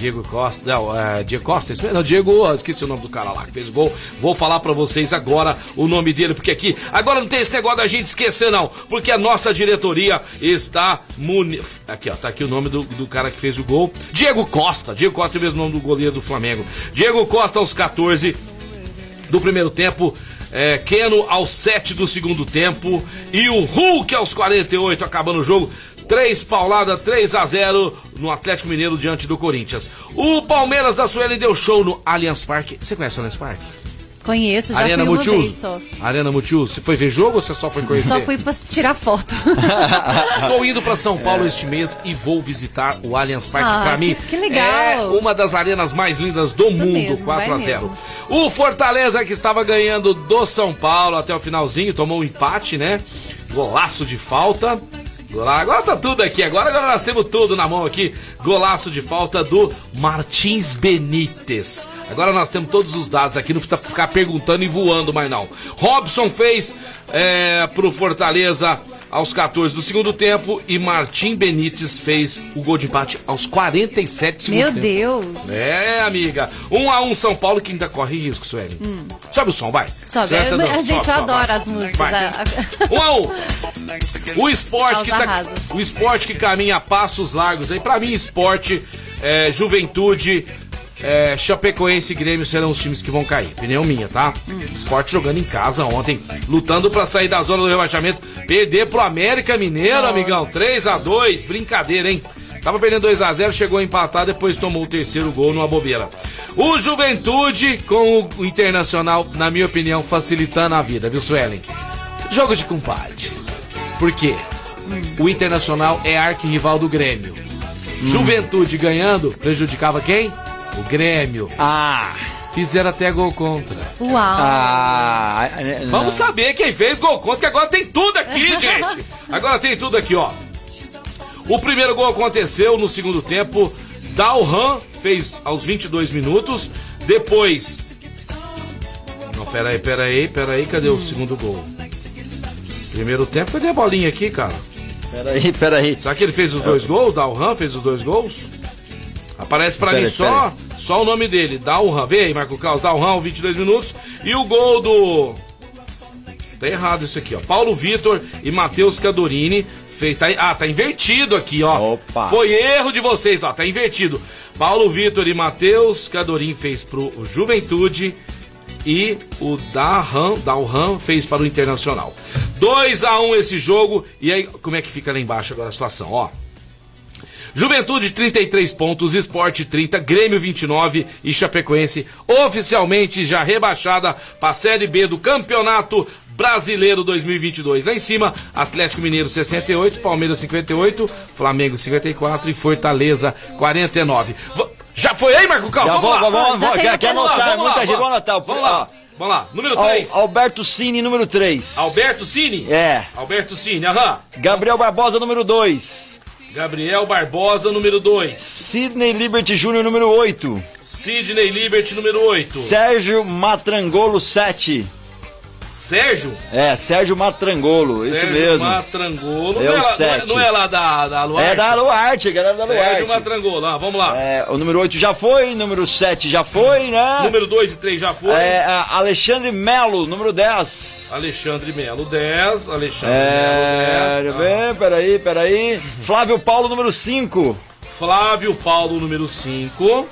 Diego Costa. Não, é, Diego Costa? Não, Diego, esqueci o nome do cara lá que fez o gol. Vou falar pra vocês agora o nome dele, porque aqui, agora não tem esse negócio da gente esquecer, não. Porque a nossa diretoria está muni... Aqui, ó, tá aqui o nome do, do cara que fez o gol. Diego Costa, Diego Costa é o mesmo nome do goleiro do Flamengo. Diego Costa aos 14 do primeiro tempo. É, Keno aos 7 do segundo tempo. E o Hulk aos 48, acabando o jogo. 3 paulada, 3 a 0 no Atlético Mineiro diante do Corinthians. O Palmeiras da Sueli deu show no Allianz Parque. Você conhece o Allianz Parque? Conheço, já Arena fui uma Multiuso? vez só. Arena Multiuso. Você foi ver jogo ou você só foi conhecer? Só fui pra tirar foto. <laughs> Estou indo para São Paulo este mês e vou visitar o Allianz Parque. Ah, para mim, que- legal. é uma das arenas mais lindas do Isso mundo, mesmo, 4 a vai 0. mesmo. O Fortaleza que estava ganhando do São Paulo até o finalzinho, tomou um empate, né? Golaço de falta. Agora tá tudo aqui, agora, agora nós temos tudo na mão aqui. Golaço de falta do Martins Benítez. Agora nós temos todos os dados aqui, não precisa ficar perguntando e voando mais não. Robson fez é, pro Fortaleza aos 14 do segundo tempo e Martim Benítez fez o gol de empate aos 47 do segundo Meu tempo. Deus. É, amiga. Um a um São Paulo que ainda corre risco, Sueli. Sobe o som, vai. Sobe. Não? a gente Sobe, sobe, adora vai. as músicas. Vai. a- a- Um a um. <laughs> O esporte que tá, o esporte que caminha a passos largos aí, pra mim esporte, é, juventude é, Chapecoense e Grêmio serão os times que vão cair. Opinião minha, tá? Hum. Esporte jogando em casa ontem, lutando pra sair da zona do rebaixamento. Perder pro América Mineiro, Nossa. amigão. 3 a 2 brincadeira, hein? Tava perdendo 2 a 0 chegou a empatar, depois tomou o terceiro gol numa bobeira. O Juventude com o Internacional, na minha opinião, facilitando a vida, viu, Suelen? Jogo de compadre. Por quê? O Internacional é arquirrival do Grêmio. Juventude ganhando prejudicava quem? O Grêmio. Ah, Fizeram até gol contra. Uau. ah, Vamos saber quem fez gol contra, que agora tem tudo aqui, <laughs> gente. Agora tem tudo aqui, ó. O primeiro gol aconteceu no segundo tempo. Dalhan fez aos 22 minutos. Depois. Não, peraí, peraí, peraí. Cadê o segundo gol? Primeiro tempo, cadê a bolinha aqui, cara? Peraí, peraí. Será que ele fez os dois gols? Dalhan fez os dois gols? Aparece pra Pera mim aí, só, só o nome dele, Dalhan. Vê aí, Marco Carlos, Dalhan, 22 minutos. E o gol do. Tá errado isso aqui, ó. Paulo Vitor e Matheus Cadorini fez. Tá, ah, tá invertido aqui, ó. Opa. Foi erro de vocês, ó. Tá invertido. Paulo Vitor e Matheus Cadorini fez pro Juventude e o Dalhan, Dalhan fez para o Internacional. 2 a 1 esse jogo. E aí, como é que fica lá embaixo agora a situação, ó? Juventude 33 pontos, Esporte 30, Grêmio 29 e Chapecoense oficialmente já rebaixada para a Série B do Campeonato Brasileiro 2022. Lá em cima, Atlético Mineiro 68, Palmeiras 58, Flamengo 54 e Fortaleza 49. V- já foi aí, Marco Cal? Já Vamos lá. vamos, vamos, Já vamos, tem quer, quer anotar, Vamos lá, muita gente, vamos vamos anotar. Vamos lá. Vamos lá. Número Al- 3. Alberto Cine, número 3. Alberto Cine? É. Alberto Cine, aham. Gabriel Barbosa, número 2. Gabriel Barbosa, número 2. Sidney Liberty Júnior, número 8. Sidney Liberty, número 8. Sérgio Matrangolo, 7. Sérgio? É, Sérgio Matrangolo, isso Sérgio mesmo. Matrangolo. É não, o é não, é, sete. não é lá da, da Luarte? É da Luarte, galera da Sérgio Luarte. Matrangolo. Ah, vamos lá. É, o número 8 já foi, número 7 já foi, né? Número 2 e 3 já foi. É, Alexandre Melo, número 10. Alexandre Melo, 10. Alexandre É, Melo, deixa 10. eu ver, peraí, peraí. Flávio Paulo, número 5. Flávio Paulo, número 5.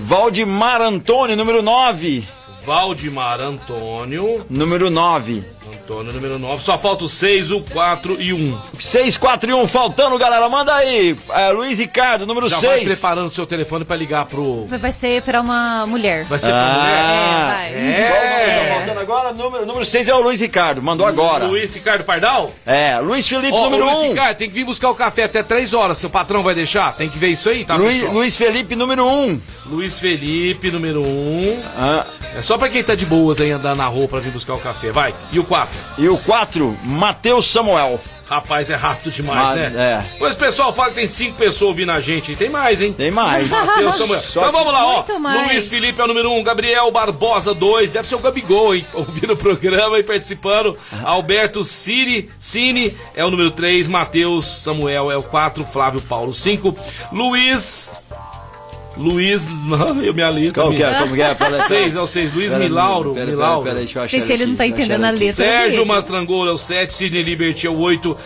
Valdemar Antônio, número 9. Valdemar Antônio. Número 9. Antônio, número 9. Só falta o 6, o 4 e 1. 6, 4 e 1, faltando, galera. Manda aí. É, Luiz Ricardo, número Já vai 6. preparando seu telefone pra ligar pro. Vai- Vai ser pra uma mulher. Vai ser pra Ah, É, vai. É. Tá faltando agora, número, número 6 é o Luiz Ricardo, mandou agora. Luiz Ricardo Pardal? É, Luiz Felipe, Ó, número ô, Luiz 1. Ricardo, tem que vir buscar o café até 3 horas. Seu patrão vai deixar? Tem que ver isso aí, tá, Luiz, pessoal? Luiz Felipe, número 1. Luiz Felipe, número 1. Ah, É só pra quem tá de boas aí andar na rua pra vir buscar o café. Vai. E o 4? e o 4, Matheus Samuel. Rapaz, é rápido demais, Mas, né? é. Pois o pessoal fala que tem 5 pessoas ouvindo a gente. Tem mais, hein? Tem mais. Matheus Samuel. Só Então vamos lá, ó. Mais. Luiz Felipe é o número 1, um, Gabriel Barbosa 2, deve ser o Gabigol, hein? <laughs> Ouvindo o programa e participando. Alberto Cine, Cine é o número 3, Matheus Samuel é o 4, Flávio Paulo 5, Luiz. Luiz. <laughs> Eu me alito. Qual que é? Como que é? Pera aí. 6 é o 6, Luiz Pera Milauro. pera Milauro. pera aí, deixa eu achar Gente, ele não tá aqui, deixa eu entendendo a letra. Sérgio dele. Mastrangolo é o 7, Sidney Liberty é o 8,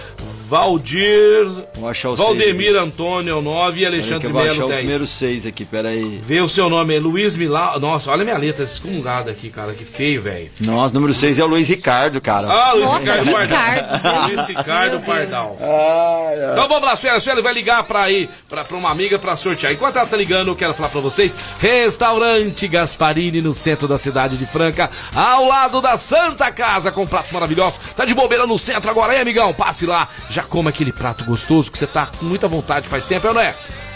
Valdir. Vou achar o Valdemir Antônio é o 9 e aí Alexandre eu vou achar Melo o 10. número 6 aqui, peraí. Vê o seu nome, é Luiz Milau. Nossa, olha a minha letra excomungada aqui, cara. Que feio, velho. Nossa, número 6 é o Luiz Ricardo, cara. Ah, Luiz Nossa, Ricardo Pardal. Luiz Ricardo. Pardal. Então vamos lá, Sueli. Sueli vai ligar pra ir pra, pra uma amiga pra sortear. Enquanto ela tá ligando, eu quero falar pra vocês: Restaurante Gasparini no centro da cidade de Franca, ao lado da Santa Casa, com pratos maravilhosos. Tá de bobeira no centro agora, hein, amigão? Passe lá, já coma aquele prato gostoso que você tá com muita vontade faz tempo, não é?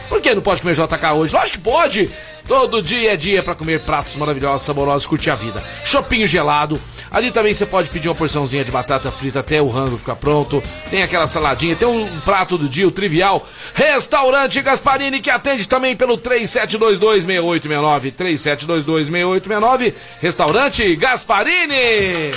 Por que não pode comer JK hoje? Lógico que pode! Todo dia é dia pra comer pratos maravilhosos, saborosos, curtir a vida. Chopinho gelado. Ali também você pode pedir uma porçãozinha de batata frita até o rango ficar pronto. Tem aquela saladinha, tem um prato do dia, o trivial. Restaurante Gasparini que atende também pelo 37226869. 37226869. Restaurante Gasparini.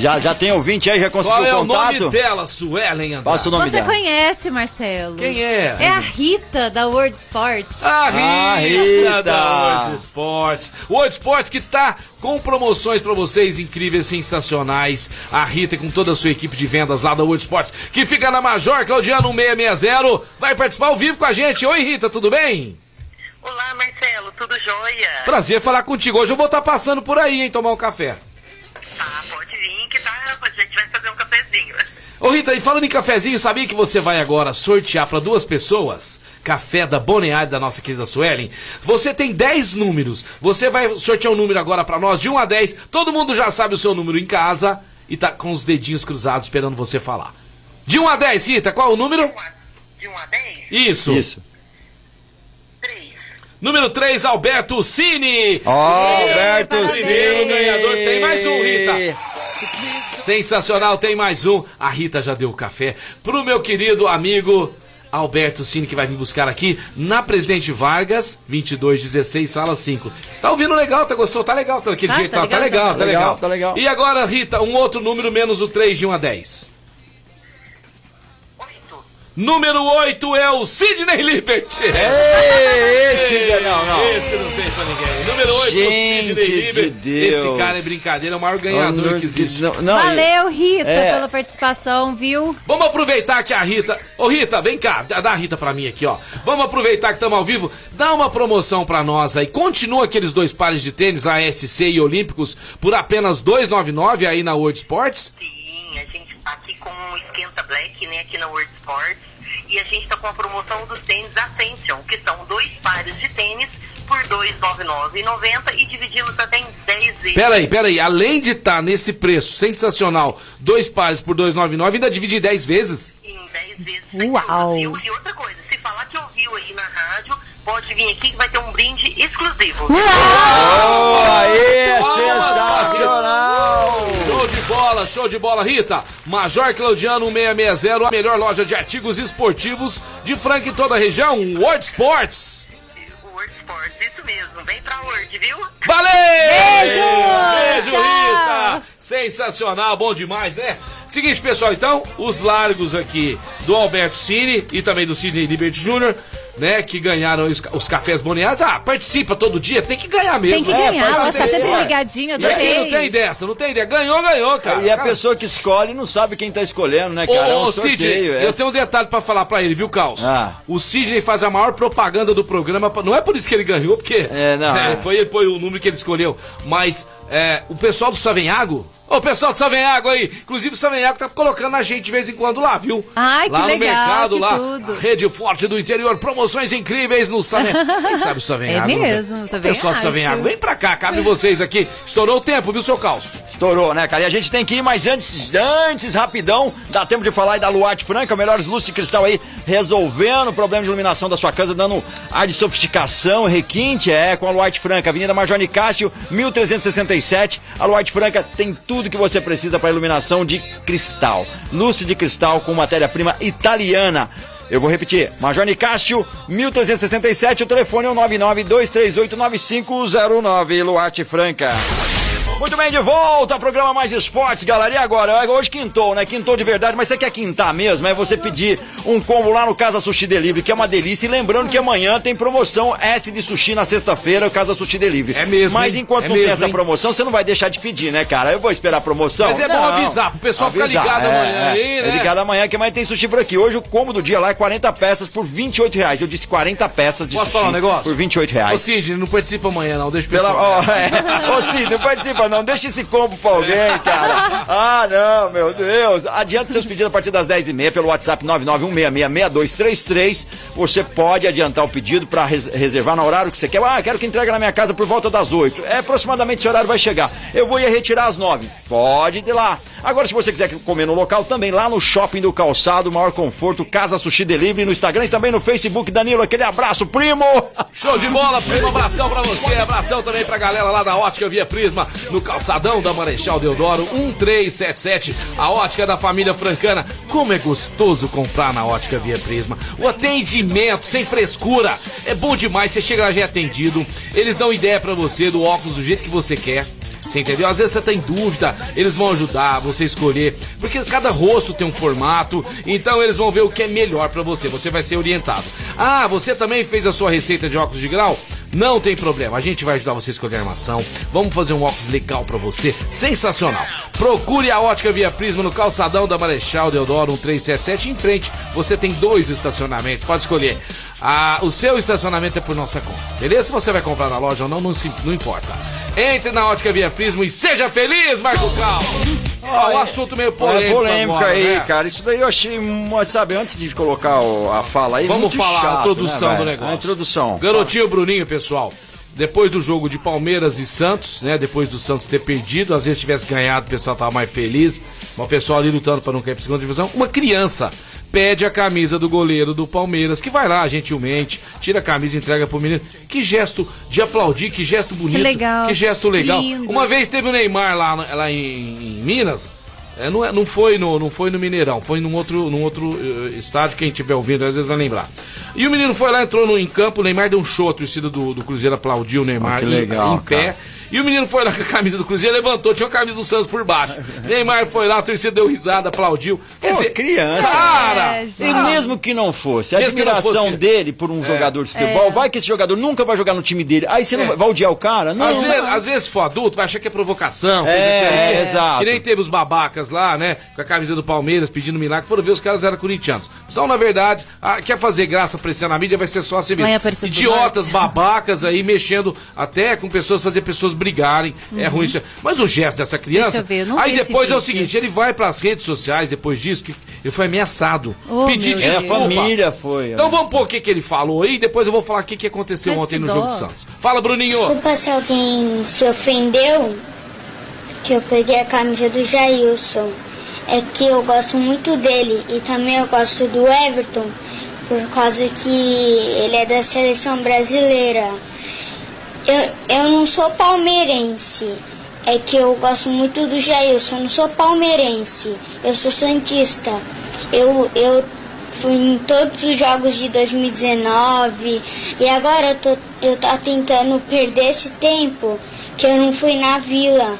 Já, já tem ouvinte aí, já conseguiu Qual é o o contato? nome dela, Suelen Andrade? Passa o nome Você dela. conhece, Marcelo? Quem é? É a Rita, da World Sports. A Rita, Ah, Rita. da World Sports. World Sports que tá com promoções pra vocês incríveis, sensacionais. A Rita com toda a sua equipe de vendas lá da World Sports, que fica na Major Claudiano 1660, vai participar ao vivo com a gente. Oi, Rita, tudo bem? Olá, Marcelo, tudo joia. Prazer falar contigo. Hoje eu vou estar passando por aí, hein, tomar um café. Ô Rita, e falando em cafezinho, sabia que você vai agora sortear para duas pessoas? Café da Boneade da nossa querida Suelen. Você tem 10 números. Você vai sortear um número agora para nós de 1 a 10. Todo mundo já sabe o seu número em casa e tá com os dedinhos cruzados esperando você falar. De 1 a 10, Rita, qual o número? De 1 a 10? Isso. Isso. Número 3, Alberto Cine. Alberto Primeiro Cine. ganhador. Tem mais um, Rita. Sensacional, tem mais um. A Rita já deu o café pro meu querido amigo Alberto Cine, que vai me buscar aqui na Presidente Vargas, 2216, sala 5. Tá ouvindo legal? Tá gostou? Tá legal, tá daquele Tá, jeito, tá tá, tá legal, legal, tá tá legal. legal. Tá legal. E agora, Rita, um outro número menos o 3 de 1 a 10. Número 8 é o Sidney Liberty. esse, não, não. Esse não tem pra ninguém. Número 8, Gente o Sidney de Liberty. Deus. Esse cara é brincadeira, é o maior ganhador que existe. Não, não, Valeu, Rita, É. pela participação, viu? Vamos aproveitar que a Rita. Ô Rita, vem cá, dá dá a Rita pra mim aqui, ó. Vamos aproveitar que estamos ao vivo, dá uma promoção pra nós aí. Continua aqueles dois pares de tênis ASC e Olímpicos por apenas 299 aí na World Sports. Sim, a gente tá aqui com o Esquenta Black, né, aqui na World Sports. E a gente tá com a promoção dos tênis Ascension, que são dois pares de tênis por R$ 299,90 e dividimos até em 10 vezes. Pera aí, pera aí, além de estar nesse preço sensacional, dois pares por 299, ainda divide 10 vezes. Em 10 vezes. Uau! Viu? E outra pode vir aqui que vai ter um brinde exclusivo. Oh, aê, sensacional! Show de bola, show de bola, Rita. Major Claudiano 1660, a melhor loja de artigos esportivos de Franca em toda a região, World Sports. World Sports, isso mesmo. Vem pra Word, viu? Valeu! Beijo! Beijo, Tchau! Rita! Sensacional, bom demais, né? Seguinte, pessoal, então, os largos aqui do Alberto Cine e também do Sidney Liberty Jr., né, que ganharam os, os cafés boneados. Ah, participa todo dia, tem que ganhar mesmo. Tem que É, ganhar, ela tá sempre ligadinho, E aqui não tem adorei. dessa, não tem ideia. Ganhou, ganhou, cara. E a Cara, pessoa que escolhe não sabe quem tá escolhendo, né, Ô, cara? é um ô, Sidney, sorteio. é. eu tenho um detalhe pra falar pra ele, viu, Caos? Ah. O Sidney faz a maior propaganda do programa. Não é por isso que ele ganhou, porque É, não, <laughs> é. foi, foi o número que ele escolheu. Mas é, o pessoal do Savenhago. Ô, pessoal do Savenhago aí, inclusive o Savenhago tá colocando a gente de vez em quando lá, viu? Ai, que lá no legal, mercado, lá. Rede Forte do Interior, promoções incríveis no Savenhago. Quem sabe o Savenhago? É mesmo, também Pessoal do acho. Savenhago, vem pra cá, cabe vocês aqui. Estourou o tempo, viu, seu Caos? Estourou, né, cara? E a gente tem que ir, mas antes, antes, rapidão, dá tempo de falar aí da Luarte Franca, melhores luzes de cristal aí, resolvendo o problema de iluminação da sua casa, dando ar de sofisticação, requinte, é, com a Luarte Franca, Avenida Major Nicásio, 1367. A Luarte Franca tem tudo que você precisa para iluminação de cristal. Luz de cristal com matéria-prima italiana. Eu vou repetir, Major Nicásio, 1367, o telefone é o 992389509, Luarte Franca. Muito bem, de volta ao programa Mais Esportes, galera. E agora? Hoje quintou, né? Quintou de verdade, mas você quer quintar mesmo? É você pedir um combo lá no Casa Sushi Delivery, que é uma delícia. E lembrando que amanhã tem promoção S de sushi na sexta-feira, o Casa Sushi Delivery. É mesmo, Mas enquanto É não tem mesmo, essa hein? promoção, você não vai deixar de pedir, né, cara? Eu vou esperar a promoção. Mas é bom Não. avisar, pro pessoal ficar Avisar, ligado é, amanhã aí, é, né? É ligado amanhã, que amanhã tem sushi por aqui. Hoje o combo do dia lá é 40 peças por 28 reais. Eu disse 40 peças de Posso sushi falar um negócio? por 28 Ô, reais. Sidney, não participa amanhã, não. Deixa o Pela, pessoal. ó, é. Ô, Cid, não participa não, deixa esse combo pra alguém, cara. Ah, não, meu Deus. Adianta seus pedidos a partir das 10h30 pelo WhatsApp 991666233. Você pode adiantar o pedido pra res- reservar no horário que você quer. Ah, quero que entregue na minha casa por volta das 8. É, aproximadamente esse horário vai chegar. Eu vou ir retirar às 9. Pode ir lá. Agora, se você quiser comer no local, também lá no Shopping do Calçado, maior conforto, Casa Sushi Delivery no Instagram e também no Facebook. Danilo, aquele abraço, primo! Show de bola, primo. Abração pra você. Abração também pra galera lá da Ótica Via Prisma, no calçadão da Marechal Deodoro 1377. A ótica da família francana. Como é gostoso comprar na Ótica Via Prisma. O atendimento sem frescura. É bom demais. Você chega lá já é atendido. Eles dão ideia pra você do óculos do jeito que você quer. Você entendeu? Às vezes você tem dúvida, eles vão ajudar você a escolher, porque cada rosto tem um formato, então eles vão ver o que é melhor pra você, você vai ser orientado. Ah, você também fez a sua receita de óculos de grau? Não tem problema, a gente vai ajudar você a escolher a armação. Vamos fazer um óculos legal pra você, sensacional. Procure a Ótica Via Prisma no calçadão da Marechal Deodoro 1377 em frente. Você tem dois estacionamentos, pode escolher a- o seu estacionamento é por nossa conta, beleza? Se você vai comprar na loja ou não, não, não importa. Entre na ótica Via Prismo e seja feliz, Marco Cal! Ó, o assunto meio polêmico. é polêmico agora, aí, né? cara. Isso daí eu achei, uma- sabe, antes de colocar a fala aí. Vamos falar chato, a introdução né, do negócio. A introdução. Garotinho Bruninho, pessoal. Depois do jogo de Palmeiras e Santos, né? Depois do Santos ter perdido, às vezes tivesse ganhado, o pessoal tava mais feliz. Mas o pessoal ali lutando para não cair pra segunda divisão. Uma criança pede a camisa do goleiro do Palmeiras, que vai lá gentilmente, tira a camisa e entrega pro menino. Que gesto de aplaudir, que gesto bonito. legal. Que gesto legal. Lindo. Uma vez teve o Neymar lá, lá em, em Minas. É, não, é- não foi no, não foi no Mineirão, foi num outro, num outro eh, estádio, quem estiver ouvindo às vezes vai lembrar. E o menino foi lá, entrou no, em campo, o Neymar deu um show, a torcida do, do Cruzeiro aplaudiu o Neymar Ah, que em- legal, em, pé. cara. E o menino foi lá com a camisa do Cruzeiro, levantou, tinha a camisa do Santos por baixo. Neymar foi lá, a torcida deu risada, aplaudiu. Quer Pô, dizer, criança. Cara! É, E mesmo que não fosse, a admiração fosse, dele por um jogador de futebol, É. vai que esse jogador nunca vai jogar no time dele. Aí você não É. vai, vai odiar o cara? Não. às, vezes, não. às vezes, se for adulto, vai achar que é provocação. É, é, exato. Que nem teve os babacas lá, né? Com a camisa do Palmeiras, pedindo milagre. Foram ver, os caras eram corintianos. São, na verdade, ah, quer fazer graça pra esse na mídia, vai ser só assim mesmo. Idiotas, babacas aí, mexendo até com pessoas, fazer pessoas brigarem. É ruim isso. Mas o gesto dessa criança. Uhum. Deixa eu ver, eu não aí depois é o seguinte: ele vai pras redes sociais depois disso, que ele foi ameaçado. Oh, pedir meu É, a desculpa. família foi. Então vamos pôr o que, que ele falou aí, depois eu vou falar o que, que aconteceu Mas ontem que no dó. jogo do Santos. Fala, Bruninho. Desculpa se alguém se ofendeu, que eu peguei a camisa do Jailson. É que eu gosto muito dele e também eu gosto do Everton, por causa que ele é da seleção brasileira. Eu, eu não sou palmeirense, é que eu gosto muito do Jailson, eu não sou palmeirense, eu sou santista. Eu, eu fui em todos os jogos de 2019 e agora eu tô, eu tô tentando perder esse tempo que eu não fui na vila.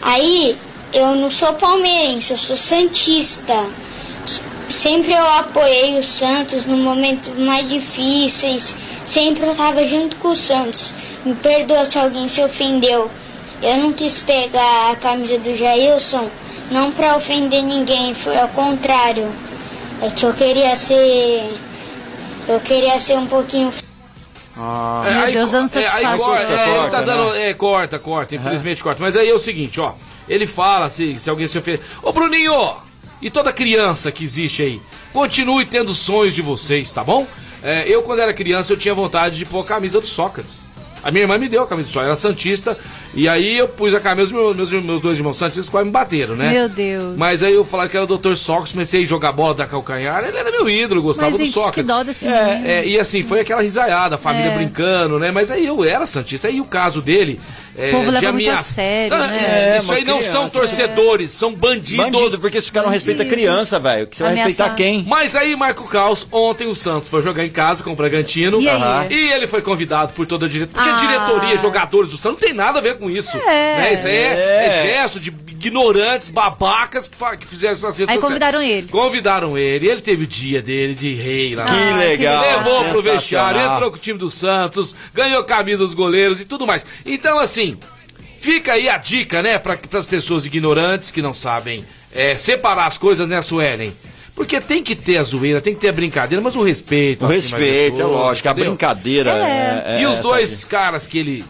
Aí eu não sou palmeirense, eu sou santista. Sempre eu apoiei o Santos no momentos mais difíceis. Sempre eu tava junto com o Santos. Me perdoa se alguém se ofendeu. Eu não quis pegar a camisa do Jailson, não pra ofender ninguém, foi ao contrário. É que eu queria ser. Eu queria ser um pouquinho Ah, É, Meu aí Deus, dando é, aí satisfação. corta, é, ele Corta, tá né? dando, é, corta, corta, infelizmente corta. Mas aí é o seguinte, ó. Ele fala, se, se alguém se ofender. Ô Bruninho! E toda criança que existe aí, continue tendo sonhos de vocês, tá bom? É, eu, quando era criança, eu tinha vontade de pôr a camisa do Sócrates. A minha irmã me deu a camisa do Sócrates, era Santista. E aí eu pus a camisa, meus, meus, meus dois irmãos Santistas quase me bateram, né? Meu Deus. Mas aí eu falava que era o Dr. Sócrates, comecei a jogar bola da calcanhar, ele era meu ídolo, gostava Mas, do gente, que Sócrates. dó desse menino. É, e assim, foi aquela risaiada, a família É. brincando, né? Mas aí eu era Santista. Aí o caso dele. É, O povo de leva muito a sério, Ah, né? é, É, isso aí não são criança, torcedores, são bandidos. bandido, porque se o cara não respeita a criança, velho, que você vai Ameaçar. respeitar quem? Mas aí, Marco Caos, ontem o Santos foi jogar em casa com o Bragantino. E. E ele foi convidado por toda a diretoria. Porque a Ah. diretoria, jogadores do Santos, não tem nada a ver com isso. É. Né? Isso aí é, É. é gesto de ignorantes, babacas que, que fizeram essas redes Aí convidaram ele. Convidaram ele. Ele teve o dia dele de rei lá. Que Ah, legal. Levou pro vestiário, entrou com o time do Santos, ganhou camisa dos goleiros e tudo mais. Então, assim, fica aí a dica, né, para as pessoas ignorantes que não sabem é, separar as coisas, né, Suelen? Porque tem que ter a zoeira, tem que ter a brincadeira, mas o respeito. O de respeito, é lógico. A brincadeira. É. é- E é- os dois caras que ele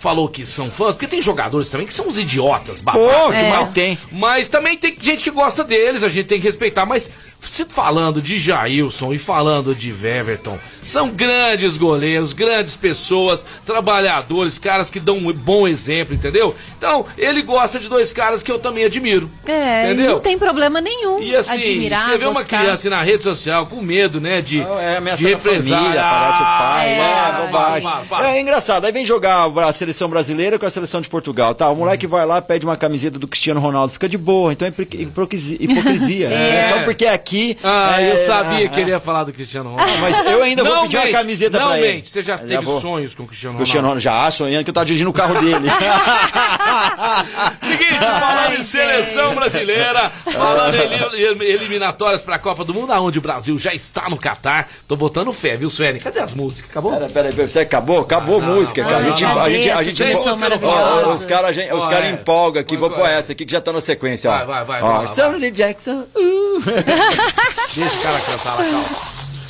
falou que são fãs, porque tem jogadores também que são uns idiotas, Pô, babacas. que É. mal tem. Mas também tem gente que gosta deles, a gente tem que respeitar. Mas se falando de Jailson e falando de Weverton, são grandes goleiros, grandes pessoas, trabalhadores, caras que dão um bom exemplo, entendeu? Então, ele gosta de dois caras que eu também admiro. É, e entendeu? não tem problema nenhum. E assim, admirar, você vê uma gostar. criança na rede social com medo, né, de, É ameaça de da família, represália. parece o pai, É, né? Bobagem. para, para. É engraçado, aí vem jogar a seleção brasileira com a seleção de Portugal, tá? O moleque vai lá, pede uma camiseta do Cristiano Ronaldo, fica de boa, então é hipocrisia. <laughs> hipocrisia, né? É. Só porque aqui... Ah, é, eu sabia é, que ele ia falar do Cristiano Ronaldo. Mas eu ainda vou Não pedir uma mente, camiseta não pra ele. mente, você já Já teve vou. sonhos com o Cristiano Ronaldo? Cristiano Ronaldo já sonhando que eu tava dirigindo o carro dele. <laughs> Seguinte, falando em seleção <laughs> brasileira, falando em eli- eliminatórias pra Copa do Mundo, aonde o Brasil já está no Catar. Tô botando fé, viu, Suene? Cadê as músicas? Acabou? Pera, pera, pera, você acabou? Acabou a não, música, cara. não, a gente, a gente, a cadê gente, essa seleção ó, maravilhosa? os caras a os cara é. empolgam aqui. Vai, Vou pôr vai. essa aqui que já tá na sequência, ó. Vai, vai, vai, Ó, Samuel Jackson. uh. <laughs> Deixa o cara cantar lá, calma.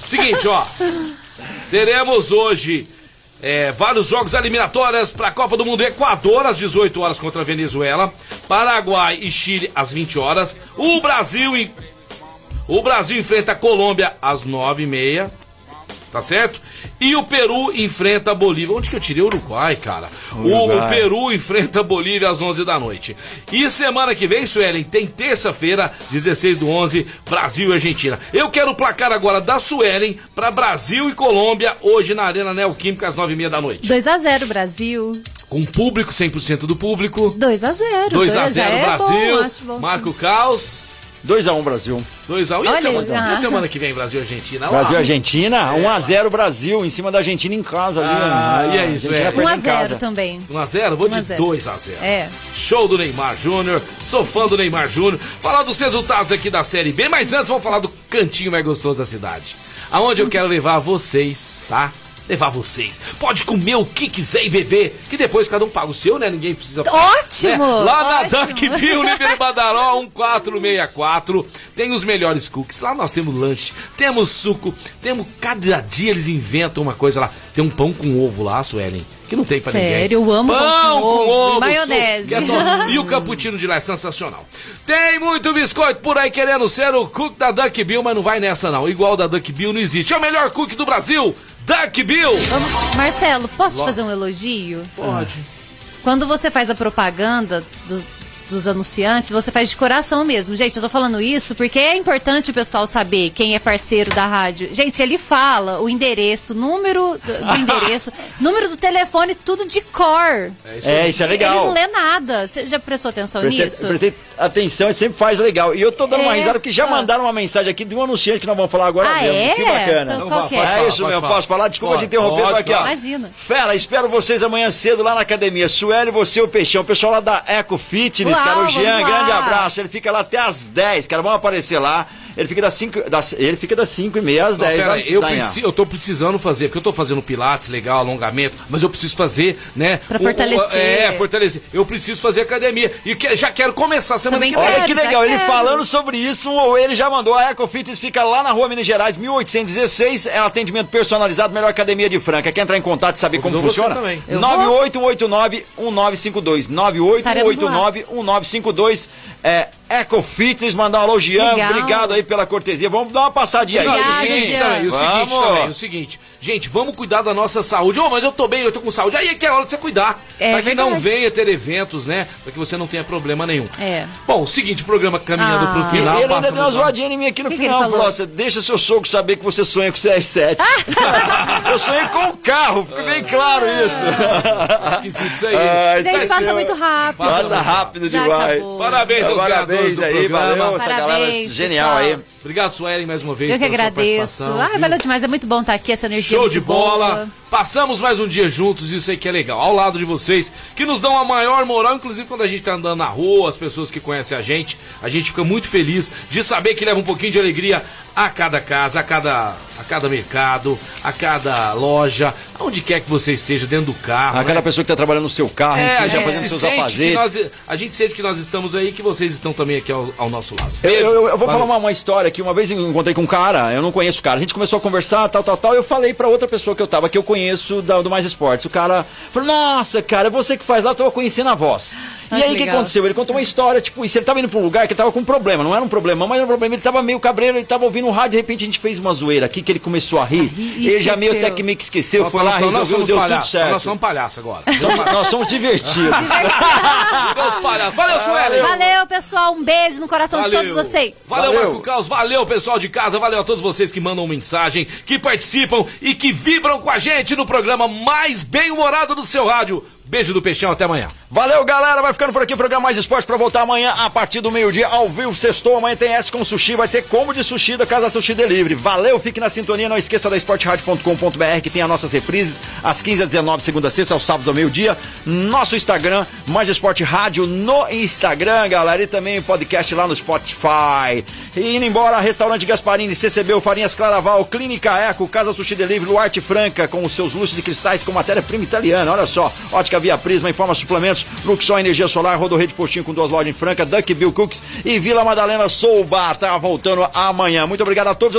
Seguinte, ó. Teremos hoje é, vários jogos eliminatórias para a Copa do Mundo. Equador às 18 horas contra a Venezuela. Paraguai e Chile às 20 horas. O Brasil, em- o Brasil enfrenta a Colômbia às 9h30. Tá certo? E o Peru enfrenta a Bolívia. Onde que eu tirei o Uruguai, cara? O, o Uruguai. Peru enfrenta a Bolívia às 11 da noite. E semana que vem, Suelen, tem terça-feira, 16 do 11, Brasil e Argentina. Eu quero o placar agora da Suelen para Brasil e Colômbia, hoje na Arena Neoquímica, às 9h30 da noite. 2x0 Brasil. Com público, 100% do público. 2x0. 2x0 já é Brasil. bom, acho bom, Marco Caos. 2x1 Brasil. 2x1. E, a Olha, semana, ah. e a semana que vem, Brasil e Argentina? Lá. Brasil e Argentina, 1x0 Brasil, em cima da Argentina em casa ali. Ah, né? e é isso, é. perdeu em 1x0 casa. também. 1x0? Vou de 1 a 0. 2x0. É. Show do Neymar Júnior. Sou fã do Neymar Júnior. Falar dos resultados aqui da Série B, mas antes vamos falar do cantinho mais gostoso da cidade. Aonde eu quero levar vocês, tá? Levar vocês. Pode comer o que quiser e beber, que depois cada um paga o seu, né? Ninguém precisa. Ótimo, Né? Lá na ótimo. Duck Bill, <laughs> Líbero Badaró 1464. Tem os melhores cookies. Lá nós temos lanche, temos suco, temos. Cada dia eles inventam uma coisa lá. Tem um pão com ovo lá, Suelen. Que não tem pra ninguém. Sério, eu amo pão com ovo, e maionese. suco, é. E o cappuccino de lá é sensacional. Tem muito biscoito por aí querendo ser o cookie da Duck Bill, mas não vai nessa não. Igual da Duck Bill não existe. É o melhor cookie do Brasil. Duck Bill. Marcelo, posso te Lo- fazer um elogio? Pode. Quando você faz a propaganda dos, dos anunciantes, você faz de coração mesmo. Gente, eu tô falando isso porque é importante o pessoal saber quem é parceiro da rádio. Gente, ele fala o endereço, número do, do <laughs> endereço, número do telefone, tudo de cor. É, isso é legal. Ele não lê nada. Você já prestou atenção Prestei, nisso? prestei atenção, ele sempre faz legal. E eu tô dando uma É? risada porque já mandaram uma mensagem aqui de um anunciante que nós vamos falar agora Ah, mesmo. é? Que bacana. Então, Não, qual pode é? É falar, isso mesmo, posso falar? Desculpa Pode, te interromper, pode, aqui, ó. Imagina. Fera, espero vocês amanhã cedo lá na academia. Sueli, você, o Peixão, o pessoal lá da Eco Fitness, Uau, cara, o Jean, grande abraço. Ele fica lá até às 10, cara, vamos aparecer lá. Ele fica das 5, das, ele fica das 5 e meia às Não, 10 pera da, aí, eu, da manhã. preciso, eu tô precisando fazer, porque eu tô fazendo pilates, legal, alongamento, mas eu preciso fazer, né? Pra o- o- fortalecer. é, fortalecer. Eu preciso fazer academia. E que- já quero começar semana Também que vem. Olha Quero, que legal, ele quero. falando sobre isso, ou ele já mandou. A Eco Fitness fica lá na rua Minas Gerais, 1816. É atendimento personalizado, melhor academia de Franca. Quer entrar em contato e saber como funciona? também. Eu 9889-1952. Estaremos lá. 9889-1952. É Eco Fitness, mandar um alô, Jean. Legal. Obrigado aí pela cortesia. Vamos dar uma passadinha Não, aí. e o Obrigada, seguinte também, o seguinte Vamos. também, o seguinte. Gente, vamos cuidar da nossa saúde. Ô, mas eu tô bem, eu tô com saúde. Aí é que é hora de você cuidar. É pra que não verdade. venha ter eventos, né? Pra que você não tenha problema nenhum. É. Bom, o seguinte, o programa caminhando Ah. pro final. ele ainda deu uma zoadinha em mim aqui no Que que final. falou? Falou, deixa seu sogro saber que você sonha com o CS7. <laughs> eu sonhei com o carro, ficou bem claro isso. Esquisito isso aí. Ah, Gente, passa muito rápido. Passa rápido Já demais. acabou. Parabéns aos ganhadores Parabéns do aí, programa. valeu. Essa galera Parabéns, genial pessoal. aí. Obrigado, Suelen, mais uma vez. Eu que agradeço. Ah, valeu demais. É muito bom estar aqui, essa energia Show de bola. boa. Passamos mais um dia juntos, isso aí que é legal. Ao lado de vocês, que nos dão a maior moral, inclusive quando a gente tá andando na rua, as pessoas que conhecem a gente, a gente fica muito feliz de saber que leva um pouquinho de alegria a cada casa, a cada, a cada mercado, a cada loja, aonde quer que você esteja, dentro do carro. Aquela né? pessoa que tá trabalhando no seu carro, É, a enfim, já gente fazendo se seus sente que afazeres. nós, a gente sente que nós estamos aí, que vocês estão também aqui ao, ao nosso lado. Eu, eu- eu vou Valeu. falar uma, uma história que uma vez eu encontrei com um cara, eu não conheço o cara, a gente começou a conversar, tal, tal, tal, eu falei pra outra pessoa que eu tava, que eu conheço da- do Mais Esportes. O cara falou, nossa, cara, é você que faz lá, eu tava conhecendo a voz. Ah, e que aí o que legal. aconteceu? Ele contou uma história, tipo, isso, ele tava indo pra um lugar que ele tava com um problema, não era um problema, mas era um problema, ele tava meio cabreiro, ele tava ouvindo um rádio, de repente a gente fez uma zoeira aqui, que ele começou a rir, e ele já meio até que meio que esqueceu, Então, foi lá, então, nós resolveu, somos deu tudo palhaços. certo. <laughs> Nós somos palhaços agora. Nós, nós somos divertidos. Meus palhaços. <laughs> Valeu, Sueli. Valeu, pessoal. Um beijo no coração de todos vocês. Valeu, Valeu. Marco Caos. Valeu, pessoal de casa. Valeu a todos vocês que mandam mensagem, que participam e que vibram com a gente no programa mais bem-humorado do seu rádio. Beijo do Peixão. Até amanhã. Valeu, galera. Vai ficando por aqui o programa Mais Esporte pra voltar amanhã a partir do meio-dia ao vivo. Sextou. Amanhã tem S com sushi. Vai ter combo de sushi da Casa Sushi Delivery. Valeu, fique na sintonia. Não esqueça da esporteradio.com.br que tem as nossas reprises às 15 às 19 segunda a sexta, aos sábados ao meio-dia. Nosso Instagram, Mais Esporte Rádio no Instagram, galera. E também podcast lá no Spotify. E indo embora, Restaurante Gasparini, CCB, Farinhas Claraval, Clínica Eco, Casa Sushi Delivery, Luarte Franca, com os seus luxos de cristais com matéria-prima italiana. Olha só, ótica Via Prisma, Informa Suplementos, Luxol Energia Solar, Rodorrede Postinho com duas lojas em Franca, Duck Bill Cooks e Vila Madalena Soul Bar. Tá voltando amanhã. Muito obrigado a todos.